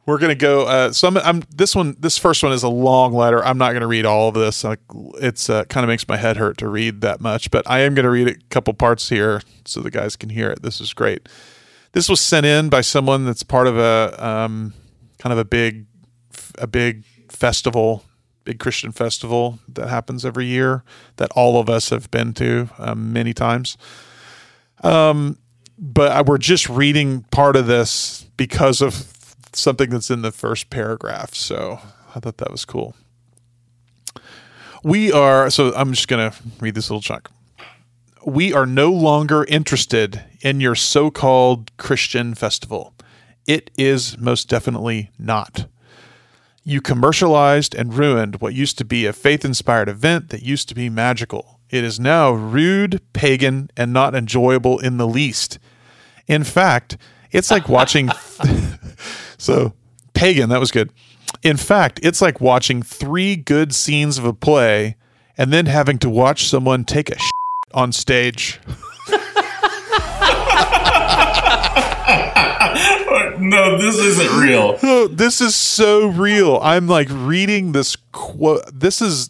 we're gonna go. Uh, so I'm, I'm this one. This first one is a long letter. I'm not gonna read all of this. Like it's uh, kind of makes my head hurt to read that much, but I am gonna read a couple parts here so the guys can hear it. This is great. This was sent in by someone that's part of a um, kind of a big a big festival, big Christian festival that happens every year that all of us have been to um, many times. Um, but I, we're just reading part of this because of something that's in the first paragraph. So I thought that was cool. We are, so I'm just going to read this little chunk. We are no longer interested in your so called Christian festival. It is most definitely not. You commercialized and ruined what used to be a faith inspired event that used to be magical. It is now rude, pagan, and not enjoyable in the least. In fact, it's like watching. so, pagan, that was good. In fact, it's like watching three good scenes of a play and then having to watch someone take a on stage. No, this isn't real. This is so real. I'm like reading this quote. This is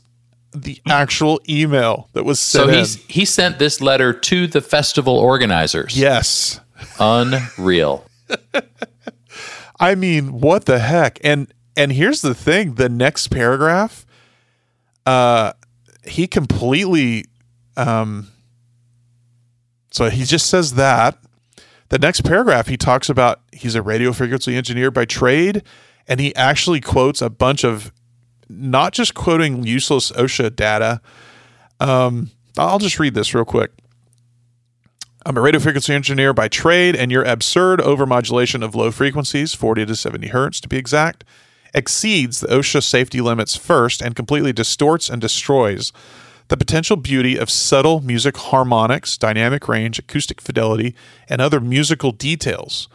the actual email that was So sent in. he's he sent this letter to the festival organizers. Yes. Unreal. I mean, what the heck? And and here's the thing, the next paragraph uh he completely um so he just says that. The next paragraph he talks about he's a radio frequency engineer by trade and he actually quotes a bunch of not just quoting useless OSHA data. Um I'll just read this real quick. I'm a radio frequency engineer by trade, and your absurd overmodulation of low frequencies, 40 to 70 hertz to be exact, exceeds the OSHA safety limits first and completely distorts and destroys the potential beauty of subtle music harmonics, dynamic range, acoustic fidelity, and other musical details.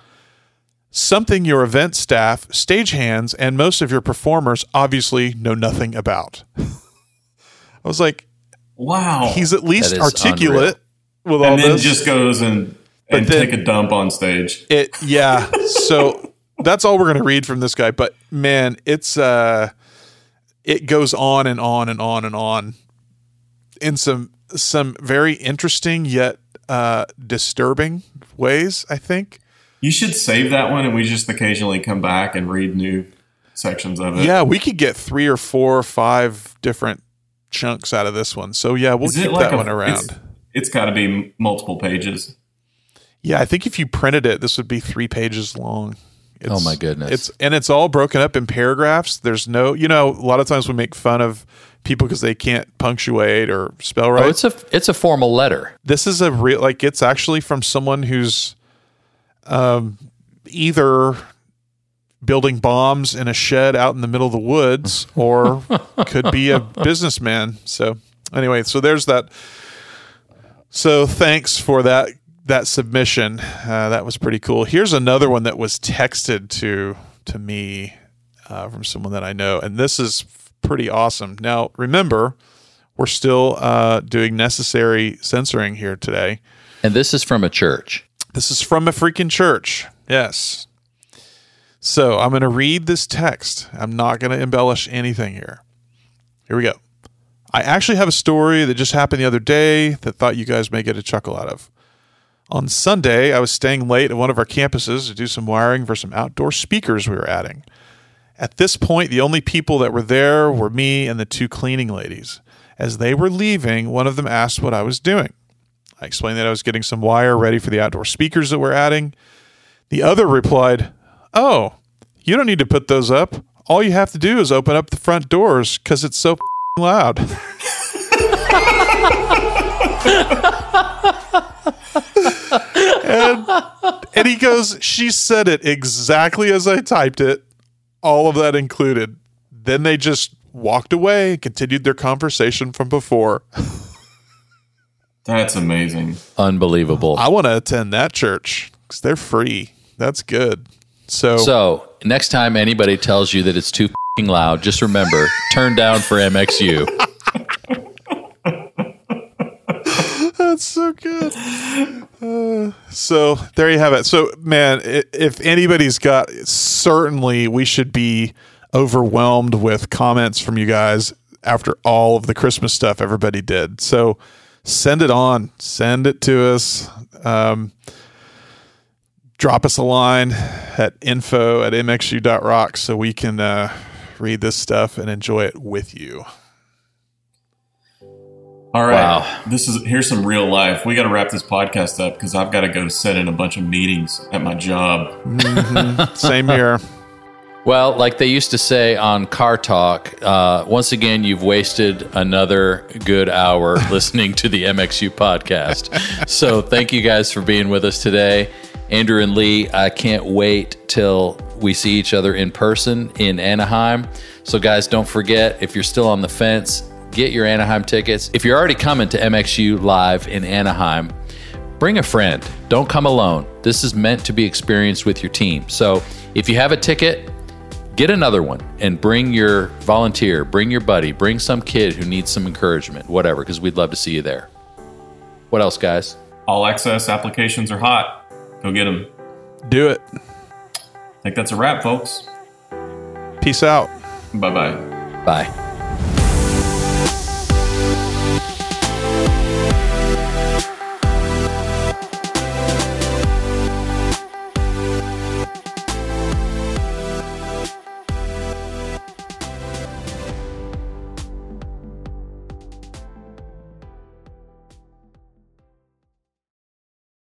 Something your event staff, stagehands, and most of your performers obviously know nothing about. I was like, Wow. he's at least That is articulate with all and then just goes and, and then- take a dump on stage. it yeah so that's all we're going to read from this guy but man it's uh it goes on and on and on and on in some some very interesting yet uh disturbing ways i think You should save that one and we just occasionally come back and read new sections of it. yeah we could get three or four or five different chunks out of this one so yeah we'll Is keep like that a- one around It's, it's got to be multiple pages. Yeah, I think if you printed it, this would be three pages long. It's, Oh, my goodness. It's and it's all broken up in paragraphs. There's no, you know, a lot of times we make fun of people because they can't punctuate or spell oh, right. Oh, it's a it's a formal letter. this is a real like it's actually from someone who's um either building bombs in a shed out in the middle of the woods or could be a businessman. So anyway so there's that. So thanks for that that submission. Uh, that was pretty cool. Here's another one that was texted to to me uh, from someone that i know and this is pretty awesome. Now remember we're still uh, doing necessary censoring here today. And this is from a church. This is from a freaking church. Yes. So I'm going to read this text. I'm not going to embellish anything here. Here we go. I actually have a story that just happened the other day that thought you guys may get a chuckle out of. On Sunday, I was staying late at one of our campuses to do some wiring for some outdoor speakers we were adding. At this point, the only people that were there were me and the two cleaning ladies. As they were leaving, one of them asked what I was doing. I explained that I was getting some wire ready for the outdoor speakers that we're adding. The other replied, Oh, you don't need to put those up. All you have to do is open up the front doors because it's so loud. and, and he goes, She said it exactly as I typed it, all of that included. Then they just walked away and continued their conversation from before. That's amazing. Unbelievable. I want to attend that church because they're free. That's good. So, So next time anybody tells you that it's too fing loud, just remember turn down for MXU. that's so good. Uh, so there you have it. So man, if anybody's got, certainly we should be overwhelmed with comments from you guys after all of the Christmas stuff everybody did. So send it on, send it to us. Um, drop us a line at info at mxu.rock so we can uh, read this stuff and enjoy it with you. All right. Wow. This is here's some real life. We got to wrap this podcast up because I've got to go set in a bunch of meetings at my job. Same here. Well, like they used to say on Car Talk, uh, once again, you've wasted another good hour listening to the MXU podcast. So thank you guys for being with us today. Andrew and Lee, I can't wait till we see each other in person in Anaheim. So, guys, don't forget if you're still on the fence, get your Anaheim tickets. If you're already coming to MXU Live in Anaheim, bring a friend. Don't come alone. This is meant to be experienced with your team. So, if you have a ticket, get another one and bring your volunteer, bring your buddy, bring some kid who needs some encouragement, whatever, because we'd love to see you there. What else, guys? All access applications are hot. Go get them. Do it. I think that's a wrap, folks. Peace out. Bye bye. Bye.